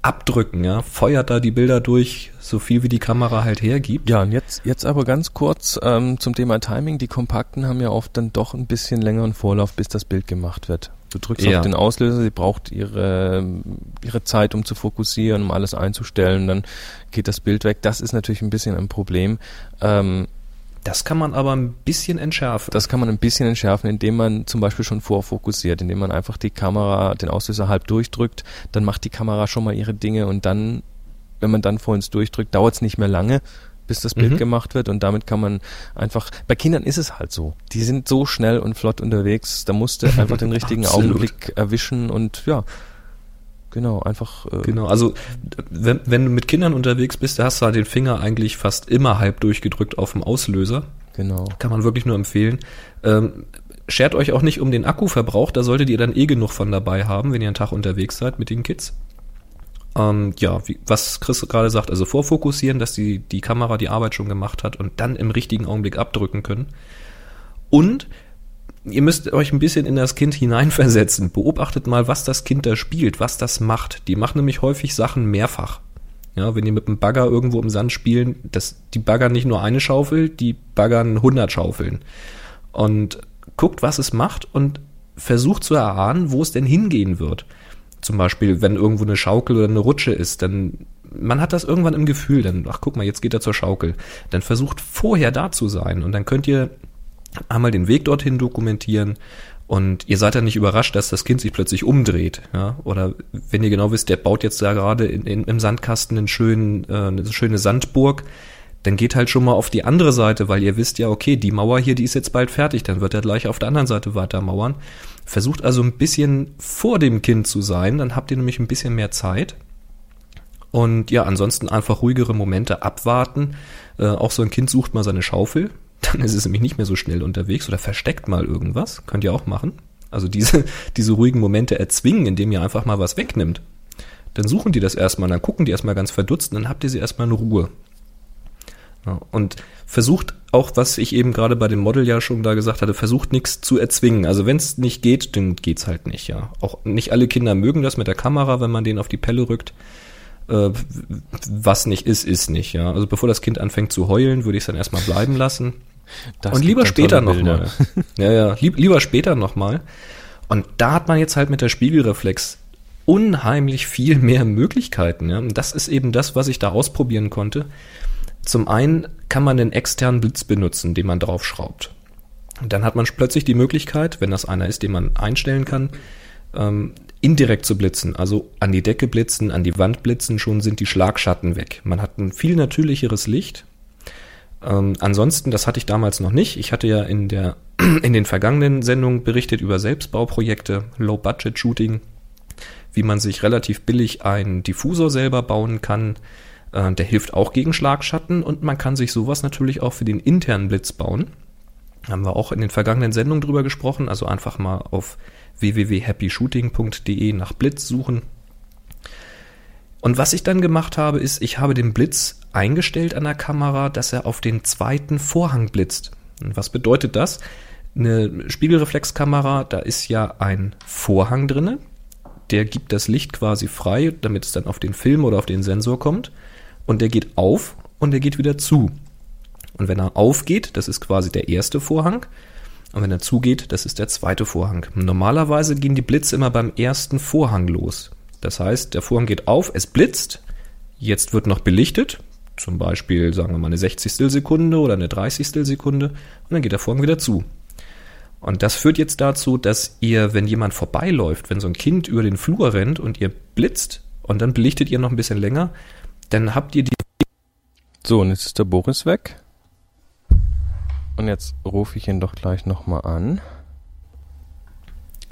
abdrücken, ja, feuert da die Bilder durch, so viel wie die Kamera halt hergibt. Ja, und jetzt, jetzt aber ganz kurz ähm, zum Thema Timing. Die Kompakten haben ja oft dann doch ein bisschen längeren Vorlauf, bis das Bild gemacht wird. Du drückst ja. auf den Auslöser, sie braucht ihre, ihre Zeit, um zu fokussieren, um alles einzustellen, dann geht das Bild weg. Das ist natürlich ein bisschen ein Problem. Ähm, das kann man aber ein bisschen entschärfen. Das kann man ein bisschen entschärfen, indem man zum Beispiel schon vorfokussiert, indem man einfach die Kamera, den Auslöser halb durchdrückt, dann macht die Kamera schon mal ihre Dinge und dann, wenn man dann vollends durchdrückt, dauert es nicht mehr lange, bis das Bild mhm. gemacht wird und damit kann man einfach, bei Kindern ist es halt so. Die sind so schnell und flott unterwegs, da musst du einfach den richtigen Augenblick erwischen und ja, Genau, einfach. Äh genau, also wenn, wenn du mit Kindern unterwegs bist, da hast du halt den Finger eigentlich fast immer halb durchgedrückt auf dem Auslöser. Genau. Kann man wirklich nur empfehlen. Ähm, schert euch auch nicht um den Akkuverbrauch, da solltet ihr dann eh genug von dabei haben, wenn ihr einen Tag unterwegs seid mit den Kids. Ähm, ja, wie, was Chris gerade sagt, also vorfokussieren, dass die, die Kamera die Arbeit schon gemacht hat und dann im richtigen Augenblick abdrücken können. Und ihr müsst euch ein bisschen in das Kind hineinversetzen. Beobachtet mal, was das Kind da spielt, was das macht. Die machen nämlich häufig Sachen mehrfach. Ja, wenn die mit einem Bagger irgendwo im Sand spielen, das, die baggern nicht nur eine Schaufel, die baggern 100 Schaufeln. Und guckt, was es macht und versucht zu erahnen, wo es denn hingehen wird. Zum Beispiel, wenn irgendwo eine Schaukel oder eine Rutsche ist, dann man hat das irgendwann im Gefühl, dann, ach guck mal, jetzt geht er zur Schaukel. Dann versucht vorher da zu sein und dann könnt ihr einmal den Weg dorthin dokumentieren und ihr seid dann nicht überrascht, dass das Kind sich plötzlich umdreht. Ja? Oder wenn ihr genau wisst, der baut jetzt da gerade in, in, im Sandkasten einen schönen, äh, eine schöne Sandburg, dann geht halt schon mal auf die andere Seite, weil ihr wisst ja, okay, die Mauer hier, die ist jetzt bald fertig, dann wird er gleich auf der anderen Seite weiter mauern. Versucht also ein bisschen vor dem Kind zu sein, dann habt ihr nämlich ein bisschen mehr Zeit. Und ja, ansonsten einfach ruhigere Momente abwarten. Äh, auch so ein Kind sucht mal seine Schaufel, dann ist es nämlich nicht mehr so schnell unterwegs oder versteckt mal irgendwas. Könnt ihr auch machen. Also diese, diese ruhigen Momente erzwingen, indem ihr einfach mal was wegnimmt. Dann suchen die das erstmal, dann gucken die erstmal ganz verdutzt, und dann habt ihr sie erstmal in Ruhe. Ja, und versucht auch, was ich eben gerade bei dem Model ja schon da gesagt hatte, versucht nichts zu erzwingen. Also wenn es nicht geht, dann geht's halt nicht, ja. Auch nicht alle Kinder mögen das mit der Kamera, wenn man den auf die Pelle rückt. Äh, was nicht ist, ist nicht, ja. Also bevor das Kind anfängt zu heulen, würde ich es dann erstmal bleiben lassen. Das und lieber später nochmal. Ja, ja, lieb, lieber später nochmal. Und da hat man jetzt halt mit der Spiegelreflex unheimlich viel mehr Möglichkeiten. Ja? Und das ist eben das, was ich da ausprobieren konnte. Zum einen kann man den externen Blitz benutzen, den man draufschraubt. Und dann hat man plötzlich die Möglichkeit, wenn das einer ist, den man einstellen kann, ähm, indirekt zu blitzen. Also an die Decke blitzen, an die Wand blitzen, schon sind die Schlagschatten weg. Man hat ein viel natürlicheres Licht. Ähm, ansonsten, das hatte ich damals noch nicht. Ich hatte ja in der in den vergangenen Sendungen berichtet über Selbstbauprojekte, Low-Budget-Shooting, wie man sich relativ billig einen Diffusor selber bauen kann. Äh, der hilft auch gegen Schlagschatten und man kann sich sowas natürlich auch für den internen Blitz bauen. Haben wir auch in den vergangenen Sendungen drüber gesprochen, also einfach mal auf www.happyshooting.de nach Blitz suchen. Und was ich dann gemacht habe, ist, ich habe den Blitz eingestellt an der Kamera, dass er auf den zweiten Vorhang blitzt. Und was bedeutet das? Eine Spiegelreflexkamera, da ist ja ein Vorhang drinne, der gibt das Licht quasi frei, damit es dann auf den Film oder auf den Sensor kommt. Und der geht auf und der geht wieder zu. Und wenn er aufgeht, das ist quasi der erste Vorhang. Und wenn er zugeht, das ist der zweite Vorhang. Normalerweise gehen die Blitze immer beim ersten Vorhang los. Das heißt, der Vorhang geht auf, es blitzt, jetzt wird noch belichtet, zum Beispiel sagen wir mal eine 60. Sekunde oder eine 30. Sekunde und dann geht der Vorhang wieder zu. Und das führt jetzt dazu, dass ihr, wenn jemand vorbeiläuft, wenn so ein Kind über den Flur rennt und ihr blitzt und dann belichtet ihr noch ein bisschen länger, dann habt ihr die So, und jetzt ist der Boris weg. Und jetzt rufe ich ihn doch gleich nochmal an.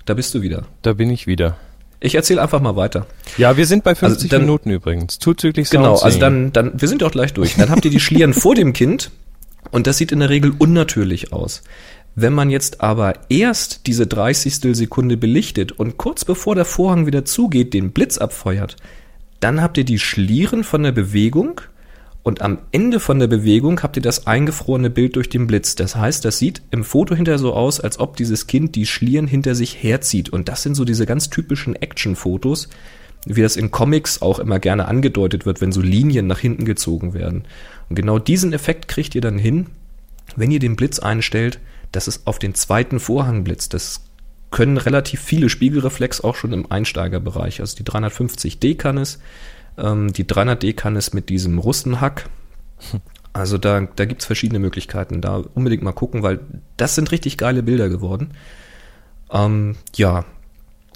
Da bist du wieder. Da bin ich wieder. Ich erzähle einfach mal weiter. Ja, wir sind bei 50 dann- Minuten übrigens. Zuzüglich Genau, also dann, dann, wir sind auch gleich durch. Dann habt ihr die Schlieren vor dem Kind und das sieht in der Regel unnatürlich aus. Wenn man jetzt aber erst diese 30. Sekunde belichtet und kurz bevor der Vorhang wieder zugeht, den Blitz abfeuert, dann habt ihr die Schlieren von der Bewegung und am Ende von der Bewegung habt ihr das eingefrorene Bild durch den Blitz. Das heißt, das sieht im Foto hinterher so aus, als ob dieses Kind die Schlieren hinter sich herzieht. Und das sind so diese ganz typischen Action-Fotos, wie das in Comics auch immer gerne angedeutet wird, wenn so Linien nach hinten gezogen werden. Und genau diesen Effekt kriegt ihr dann hin, wenn ihr den Blitz einstellt, dass es auf den zweiten Vorhang blitzt. Das können relativ viele Spiegelreflex auch schon im Einsteigerbereich. Also die 350D kann es, ähm, die 300D kann es mit diesem Russenhack. Also da, da gibt's verschiedene Möglichkeiten. Da unbedingt mal gucken, weil das sind richtig geile Bilder geworden. Ähm, ja.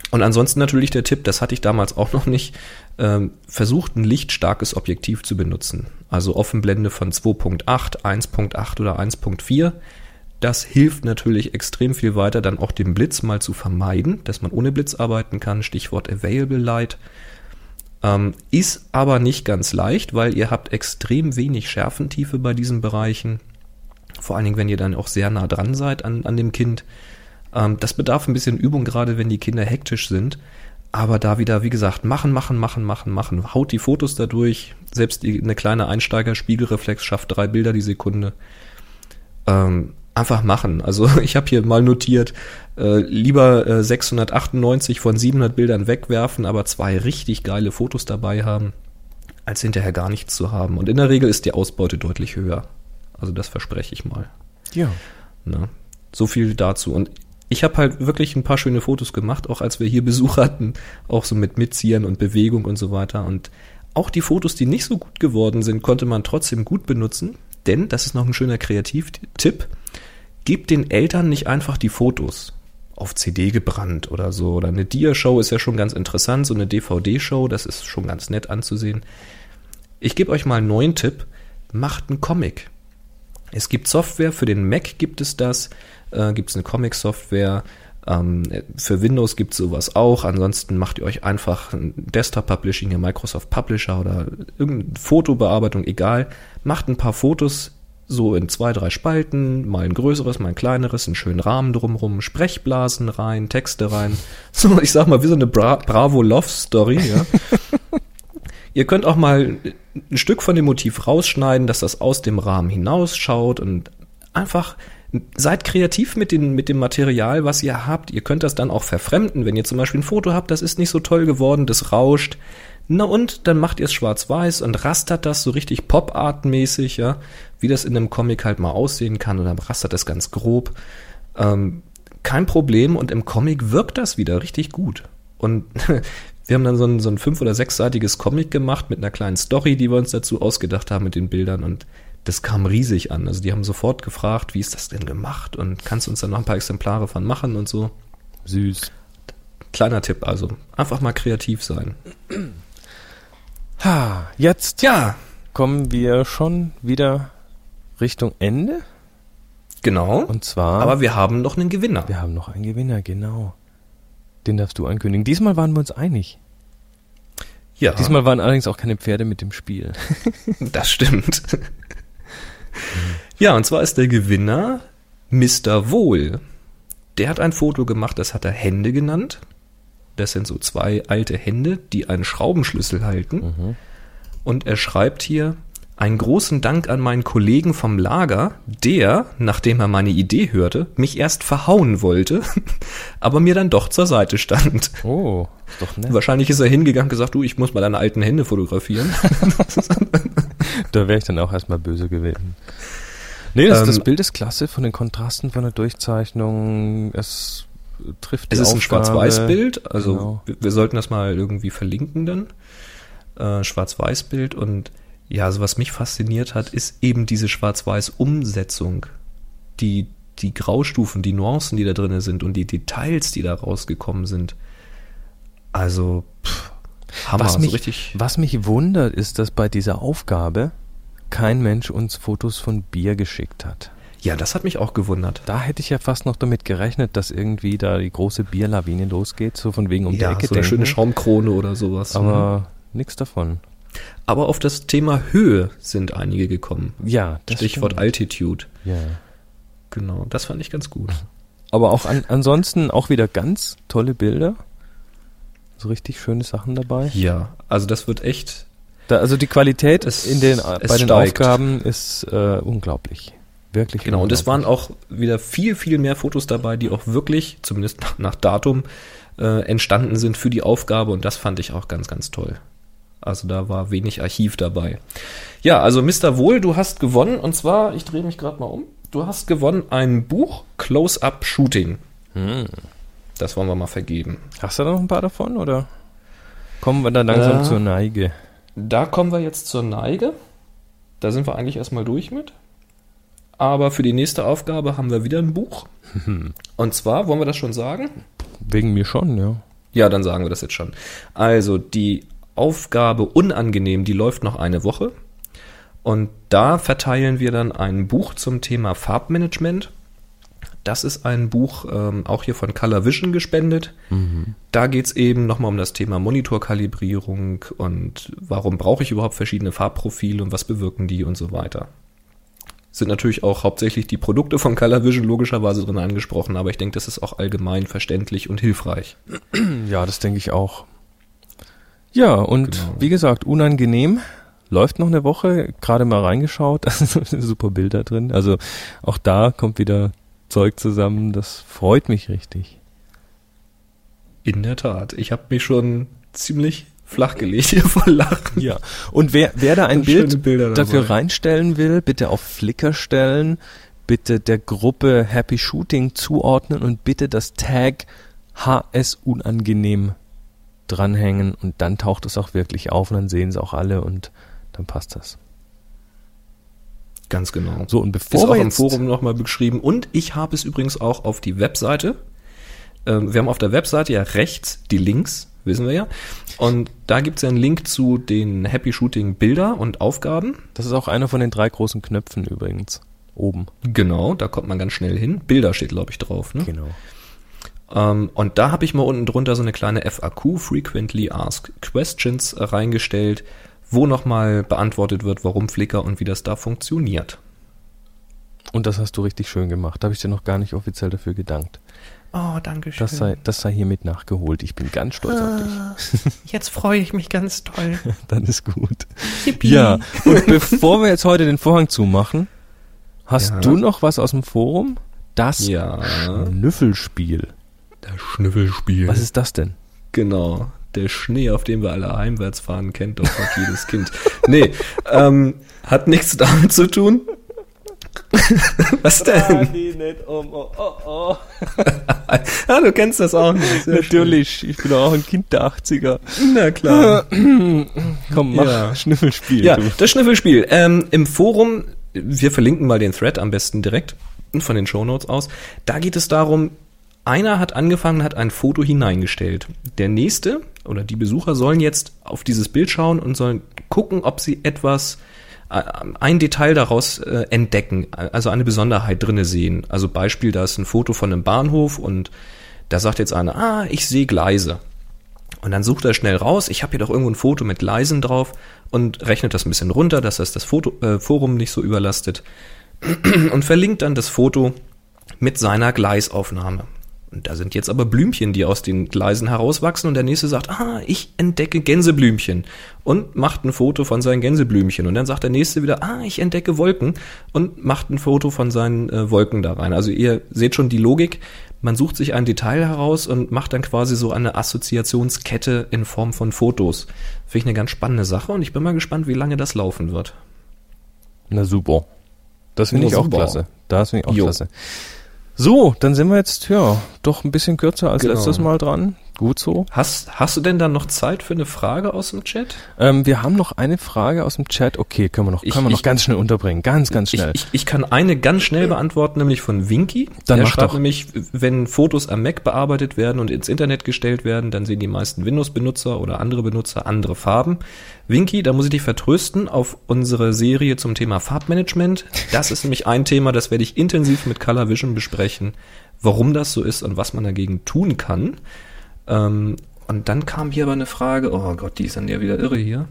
Und ansonsten natürlich der Tipp, das hatte ich damals auch noch nicht, ähm, versucht ein lichtstarkes Objektiv zu benutzen. Also Offenblende von 2.8, 1.8 oder 1.4. Das hilft natürlich extrem viel weiter, dann auch den Blitz mal zu vermeiden, dass man ohne Blitz arbeiten kann. Stichwort Available Light. Ähm, ist aber nicht ganz leicht, weil ihr habt extrem wenig Schärfentiefe bei diesen Bereichen. Vor allen Dingen, wenn ihr dann auch sehr nah dran seid an, an dem Kind. Ähm, das bedarf ein bisschen Übung, gerade wenn die Kinder hektisch sind. Aber da wieder, wie gesagt, machen, machen, machen, machen, machen. Haut die Fotos dadurch. Selbst eine kleine Einsteiger-Spiegelreflex schafft drei Bilder die Sekunde. Ähm, einfach machen. Also ich habe hier mal notiert, äh, lieber äh, 698 von 700 Bildern wegwerfen, aber zwei richtig geile Fotos dabei haben, als hinterher gar nichts zu haben. Und in der Regel ist die Ausbeute deutlich höher. Also das verspreche ich mal. Ja. Ne? So viel dazu. Und ich habe halt wirklich ein paar schöne Fotos gemacht, auch als wir hier Besuch hatten, auch so mit Mitziehen und Bewegung und so weiter. Und auch die Fotos, die nicht so gut geworden sind, konnte man trotzdem gut benutzen. Denn, das ist noch ein schöner Kreativtipp, gebt den Eltern nicht einfach die Fotos auf CD gebrannt oder so. Oder eine Dia-Show ist ja schon ganz interessant, so eine DVD-Show, das ist schon ganz nett anzusehen. Ich gebe euch mal einen neuen Tipp, macht einen Comic. Es gibt Software, für den Mac gibt es das, äh, gibt es eine Comic-Software, ähm, für Windows gibt es sowas auch. Ansonsten macht ihr euch einfach ein Desktop-Publishing, hier Microsoft Publisher oder irgendeine Fotobearbeitung, egal. Macht ein paar Fotos so in zwei, drei Spalten, mal ein größeres, mal ein kleineres, einen schönen Rahmen drumrum, Sprechblasen rein, Texte rein. So, ich sag mal, wie so eine Bra Bravo Love Story, ja. Ihr könnt auch mal ein Stück von dem Motiv rausschneiden, dass das aus dem Rahmen hinausschaut und einfach seid kreativ mit, den, mit dem Material, was ihr habt. Ihr könnt das dann auch verfremden. Wenn ihr zum Beispiel ein Foto habt, das ist nicht so toll geworden, das rauscht. Na und dann macht ihr es schwarz-weiß und rastert das so richtig Pop-Art-mäßig, ja, wie das in einem Comic halt mal aussehen kann und dann rastert es ganz grob. Ähm, kein Problem und im Comic wirkt das wieder richtig gut. Und wir haben dann so ein, so ein fünf- oder sechsseitiges Comic gemacht mit einer kleinen Story, die wir uns dazu ausgedacht haben mit den Bildern und das kam riesig an. Also die haben sofort gefragt, wie ist das denn gemacht und kannst du uns dann noch ein paar Exemplare von machen und so. Süß. Kleiner Tipp also, einfach mal kreativ sein. Ha, jetzt Ja, kommen wir schon wieder Richtung Ende. genau. Und zwar, Aber wir haben noch einen Gewinner. wir haben noch einen Gewinner, genau. Den darfst du ankündigen. Diesmal waren wir uns einig. Ja, Diesmal waren allerdings auch keine Pferde mit dem Spiel. das stimmt. ja, und zwar ist der Gewinner Mr. Wohl. Der hat ein Foto gemacht, das hat er Hände genannt. Das sind so zwei alte Hände, die einen Schraubenschlüssel halten. Und er schreibt hier, einen großen Dank an meinen Kollegen vom Lager, der, nachdem er meine Idee hörte, mich erst verhauen wollte, aber mir dann doch zur Seite stand. Oh, ist doch nett. Wahrscheinlich ist er hingegangen und gesagt, du, ich muss mal deine alten Hände fotografieren. Da wäre ich dann auch erstmal böse gewesen. Nee, das, das Ähm, Bild ist klasse von den Kontrasten, von der Durchzeichnung. Es trifft die Es ist ein Aufgabe. Schwarz-Weiß-Bild, also Genau. wir, wir sollten das mal irgendwie verlinken dann. Äh, Schwarz-Weiß-Bild und ja, also was mich fasziniert hat, ist eben diese Schwarz-Weiß-Umsetzung. Die, die Graustufen, die Nuancen, die da drin sind und die Details, die da rausgekommen sind. Also, pff, Hammer, Was so mich, richtig. was mich wundert, ist, dass bei dieser Aufgabe kein Mensch uns Fotos von Bier geschickt hat. Ja, das hat mich auch gewundert. Da hätte ich ja fast noch damit gerechnet, dass irgendwie da die große Bierlawine losgeht, so von wegen um ja, die Ecke so eine denken. schöne Schaumkrone oder sowas. Mhm. aber nichts davon. Aber auf das Thema Höhe sind einige gekommen. Ja, das Stichwort stimmt. Altitude. Ja. Genau, das fand ich ganz gut. Aber auch an, ansonsten auch wieder ganz tolle Bilder. So richtig schöne Sachen dabei. Ja, also das wird echt. Da, also die Qualität Es- in den, bei den steigt. Aufgaben ist äh, unglaublich. Wirklich Genau, und es waren auch wieder viel, viel mehr Fotos dabei, die auch wirklich, zumindest nach, nach Datum, äh, entstanden sind für die Aufgabe und das fand ich auch ganz, ganz toll. Also da war wenig Archiv dabei. Ja, also Mr. Wohl, du hast gewonnen und zwar, ich drehe mich gerade mal um, du hast gewonnen ein Buch Close-Up Shooting. Hm. Das wollen wir mal vergeben. Hast du da noch ein paar davon oder kommen wir da langsam Äh, zur Neige? Da kommen wir jetzt zur Neige. Da sind wir eigentlich erstmal durch mit. Aber für die nächste Aufgabe haben wir wieder ein Buch. Und zwar, wollen wir das schon sagen? Wegen mir schon, ja. Ja, dann sagen wir das jetzt schon. Also die Aufgabe unangenehm, die läuft noch eine Woche. Und da verteilen wir dann ein Buch zum Thema Farbmanagement. Das ist ein Buch ähm, auch hier von Color Vision gespendet. Da geht's eben nochmal um das Thema Monitorkalibrierung und warum brauche ich überhaupt verschiedene Farbprofile und was bewirken die und so weiter. Sind natürlich auch hauptsächlich die Produkte von Color Vision logischerweise drin angesprochen, aber ich denke, das ist auch allgemein verständlich und hilfreich. Ja, das denke ich auch. Ja, und Genau. wie gesagt, unangenehm. Läuft noch eine Woche, gerade mal reingeschaut, da sind super Bilder drin. Also auch da kommt wieder Zeug zusammen, das freut mich richtig. In der Tat. Ich habe mich schon ziemlich flach gelegt hier vor Lachen. Ja. Und wer, wer da ein Bild dafür reinstellen will, bitte auf Flickr stellen, bitte der Gruppe Happy Shooting zuordnen und bitte das Tag HS unangenehm dranhängen und dann taucht es auch wirklich auf und dann sehen es auch alle und dann passt das. Ganz genau. So, und Ist bevor auch wir im jetzt, Forum nochmal beschrieben. Und ich habe es übrigens auch auf die Webseite. Ähm, wir haben auf der Webseite ja rechts die Links, wissen wir ja. Und da gibt es ja einen Link zu den Happy Shooting Bilder und Aufgaben. das ist auch einer von den drei großen Knöpfen übrigens, oben. Genau, da kommt man ganz schnell hin. Bilder steht, glaube ich, drauf. Ne? Genau. Ähm, und da habe ich mal unten drunter so eine kleine FAQ, Frequently Asked Questions, äh, reingestellt, wo nochmal beantwortet wird, warum Flickr und wie das da funktioniert. Und das hast du richtig schön gemacht. Da habe ich dir noch gar nicht offiziell dafür gedankt. Oh, danke schön. Das sei, das sei hiermit nachgeholt. Ich bin ganz stolz auf dich. Jetzt freue ich mich ganz toll. Dann ist gut. Yippie. Ja, und bevor wir jetzt heute den Vorhang zumachen, hast Ja. du noch was aus dem Forum? Das Ja. Schnüffelspiel. Das Schnüffelspiel. Was ist das denn? Genau. der Schnee, auf dem wir alle heimwärts fahren, kennt doch fast jedes Kind. Nee, ähm, hat nichts damit zu tun. Was denn? Nee, nicht um, oh, oh, oh. ah, du kennst das auch nicht. Sehr Natürlich, ich bin auch ein Kind der 80er. schön. Na klar. Komm, mach Ja. Schnüffelspiel. Ja, du. das Schnüffelspiel. Ähm, Im Forum, wir verlinken mal den Thread am besten direkt von den Shownotes aus. Da geht es darum, einer hat angefangen, hat ein Foto hineingestellt. Der nächste oder die Besucher sollen jetzt auf dieses Bild schauen und sollen gucken, ob sie etwas, ein Detail daraus äh, entdecken, also eine Besonderheit drinne sehen. Also Beispiel, da ist ein Foto von einem Bahnhof und da sagt jetzt einer, ah, ich sehe Gleise. Und dann sucht er schnell raus, ich habe hier doch irgendwo ein Foto mit Gleisen drauf und rechnet das ein bisschen runter, dass das das Foto, äh, Forum nicht so überlastet und verlinkt dann das Foto mit seiner Gleisaufnahme. Und da sind jetzt aber Blümchen, die aus den Gleisen herauswachsen und der nächste sagt, ah, ich entdecke Gänseblümchen und macht ein Foto von seinen Gänseblümchen und dann sagt der nächste wieder, ah, ich entdecke Wolken und macht ein Foto von seinen äh, Wolken da rein. Also ihr seht schon die Logik, man sucht sich ein Detail heraus und macht dann quasi so eine Assoziationskette in Form von Fotos. Finde ich eine ganz spannende Sache und ich bin mal gespannt, wie lange das laufen wird. Na super. Das finde ich auch super. klasse. Das finde ich auch Jo. klasse. So, dann sind wir jetzt, ja, doch ein bisschen kürzer als Genau. letztes Mal dran. Gut so. Hast, hast du denn dann noch Zeit für eine Frage aus dem Chat? Ähm, wir haben noch eine Frage aus dem Chat. Okay, können wir noch, Ich- können wir noch ich- ganz schnell unterbringen. Ganz, ganz schnell. Ich, ich, ich kann eine ganz schnell beantworten, nämlich von Winky. Dann Der mach schreibt doch. nämlich, wenn Fotos am Mac bearbeitet werden und ins Internet gestellt werden, dann sehen die meisten Windows-Benutzer oder andere Benutzer andere Farben. Winky, da muss ich dich vertrösten auf unsere Serie zum Thema Farbmanagement. Das ist nämlich ein Thema, das werde ich intensiv mit Color Vision besprechen, warum das so ist und was man dagegen tun kann. Ähm, und dann kam hier aber eine Frage, oh Gott, die ist dann ja wieder irre hier.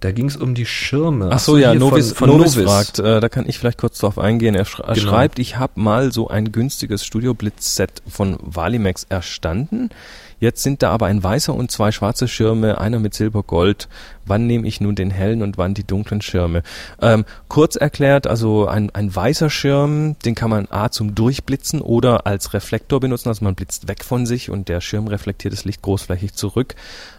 Da ging es um die Schirme. Ach so, ja, Novis, von, Novis, von Novis. fragt, äh, da kann ich vielleicht kurz drauf eingehen. Er, schra Genau. schreibt, ich habe mal so ein günstiges Studio Blitz Set von Valimax erstanden. Jetzt sind da aber ein weißer und zwei schwarze Schirme, einer mit Silbergold. Wann nehme ich nun den hellen und wann die dunklen Schirme? Ähm, kurz erklärt, also ein, ein weißer Schirm, den kann man A zum Durchblitzen oder als Reflektor benutzen, also man blitzt weg von sich und der Schirm reflektiert das Licht großflächig zurück.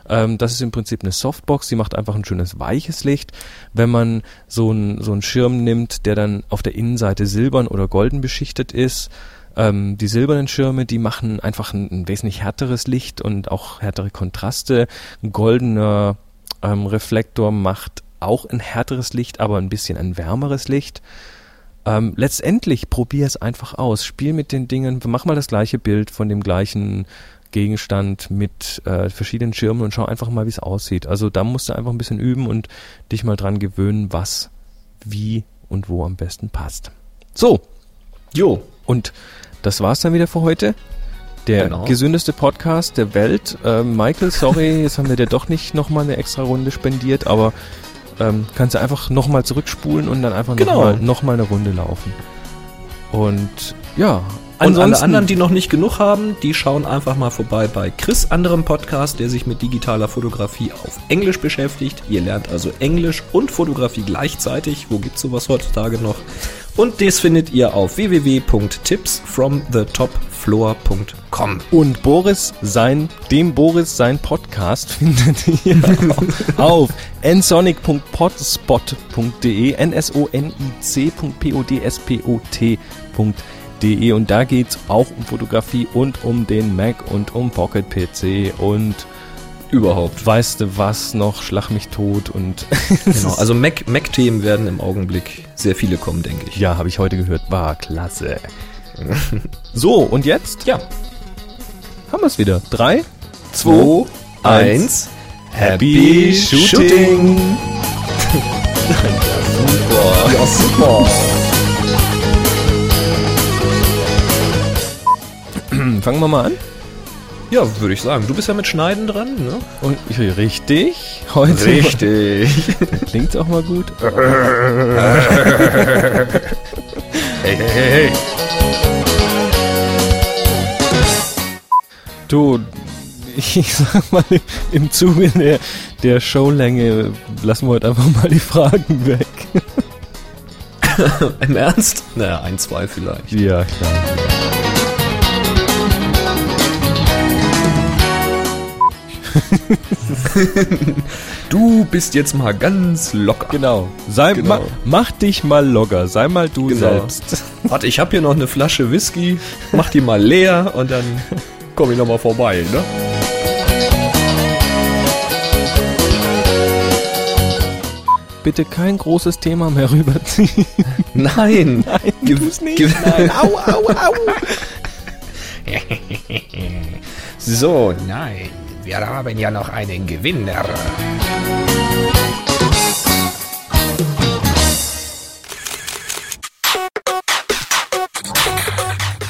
Ähm, das ist im Prinzip eine Softbox, die macht einfach ein schönes weiches Licht. Wenn man so einen so einen Schirm nimmt, der dann auf der Innenseite silbern oder golden beschichtet ist, ähm, die silbernen Schirme, die machen einfach ein, ein wesentlich härteres Licht und auch härtere Kontraste. Ein goldener ähm, Reflektor macht auch ein härteres Licht, aber ein bisschen ein wärmeres Licht. Ähm, letztendlich probier es einfach aus. Spiel mit den Dingen, mach mal das gleiche Bild von dem gleichen Gegenstand mit äh, verschiedenen Schirmen und schau einfach mal, wie es aussieht. Also da musst du einfach ein bisschen üben und dich mal dran gewöhnen, was, wie und wo am besten passt. So, Jo, und das war's dann wieder für heute. Der Genau. gesündeste Podcast der Welt. Ähm, Michael, sorry, jetzt haben wir dir doch nicht nochmal eine extra Runde spendiert, aber ähm, kannst du einfach nochmal zurückspulen und dann einfach Genau. nochmal noch mal eine Runde laufen. Und ja, Und alle ansonsten- anderen, die noch nicht genug haben, die schauen einfach mal vorbei bei Chris anderem Podcast, der sich mit digitaler Fotografie auf Englisch beschäftigt. Ihr lernt also Englisch und Fotografie gleichzeitig. Wo gibt's sowas heutzutage noch? Und das findet ihr auf www.tipsfromthetopfloor.com. Und Boris sein, dem Boris sein Podcast findet ihr auf nsonic.potspot.de, n-s-o-n-i-c.p-o-d-s-p-o-t.de und da geht's auch um Fotografie und um den Mac und um Pocket PC und Überhaupt. weißt du was noch, schlag mich tot und Genau. Also Mac- Mac-Themen werden im Augenblick sehr viele kommen, denke ich. ja, habe ich heute gehört, war klasse. so, und jetzt Ja. haben wir es wieder. Drei, Zwei, eins. Happy Shooting! ja, super. fangen wir mal an. Ja, würde ich sagen. Du bist ja mit Schneiden dran, ne? Und richtig, heute Richtig. Klingt's auch mal gut. Hey, hey, hey, hey. Du, ich sag mal, im Zuge der, der Showlänge lassen wir heute einfach mal die Fragen weg. Im Ernst? Naja, ein, zwei vielleicht. Ja, klar. Du bist jetzt mal ganz locker. Genau. Sei, Genau. Ma, mach dich mal locker. Sei mal du Genau. selbst. Warte, ich habe hier noch eine Flasche Whisky. Mach die mal leer und dann komme ich noch mal vorbei, ne? Bitte kein großes Thema mehr rüberziehen. Nein. Nein, tu's nicht. Nein. Au, au, au. so, nein. Wir haben ja noch einen Gewinner.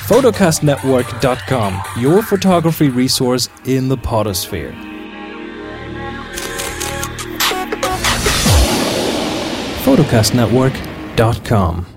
photocastnetwork.com, your photography resource in the potosphere. photocastnetwork.com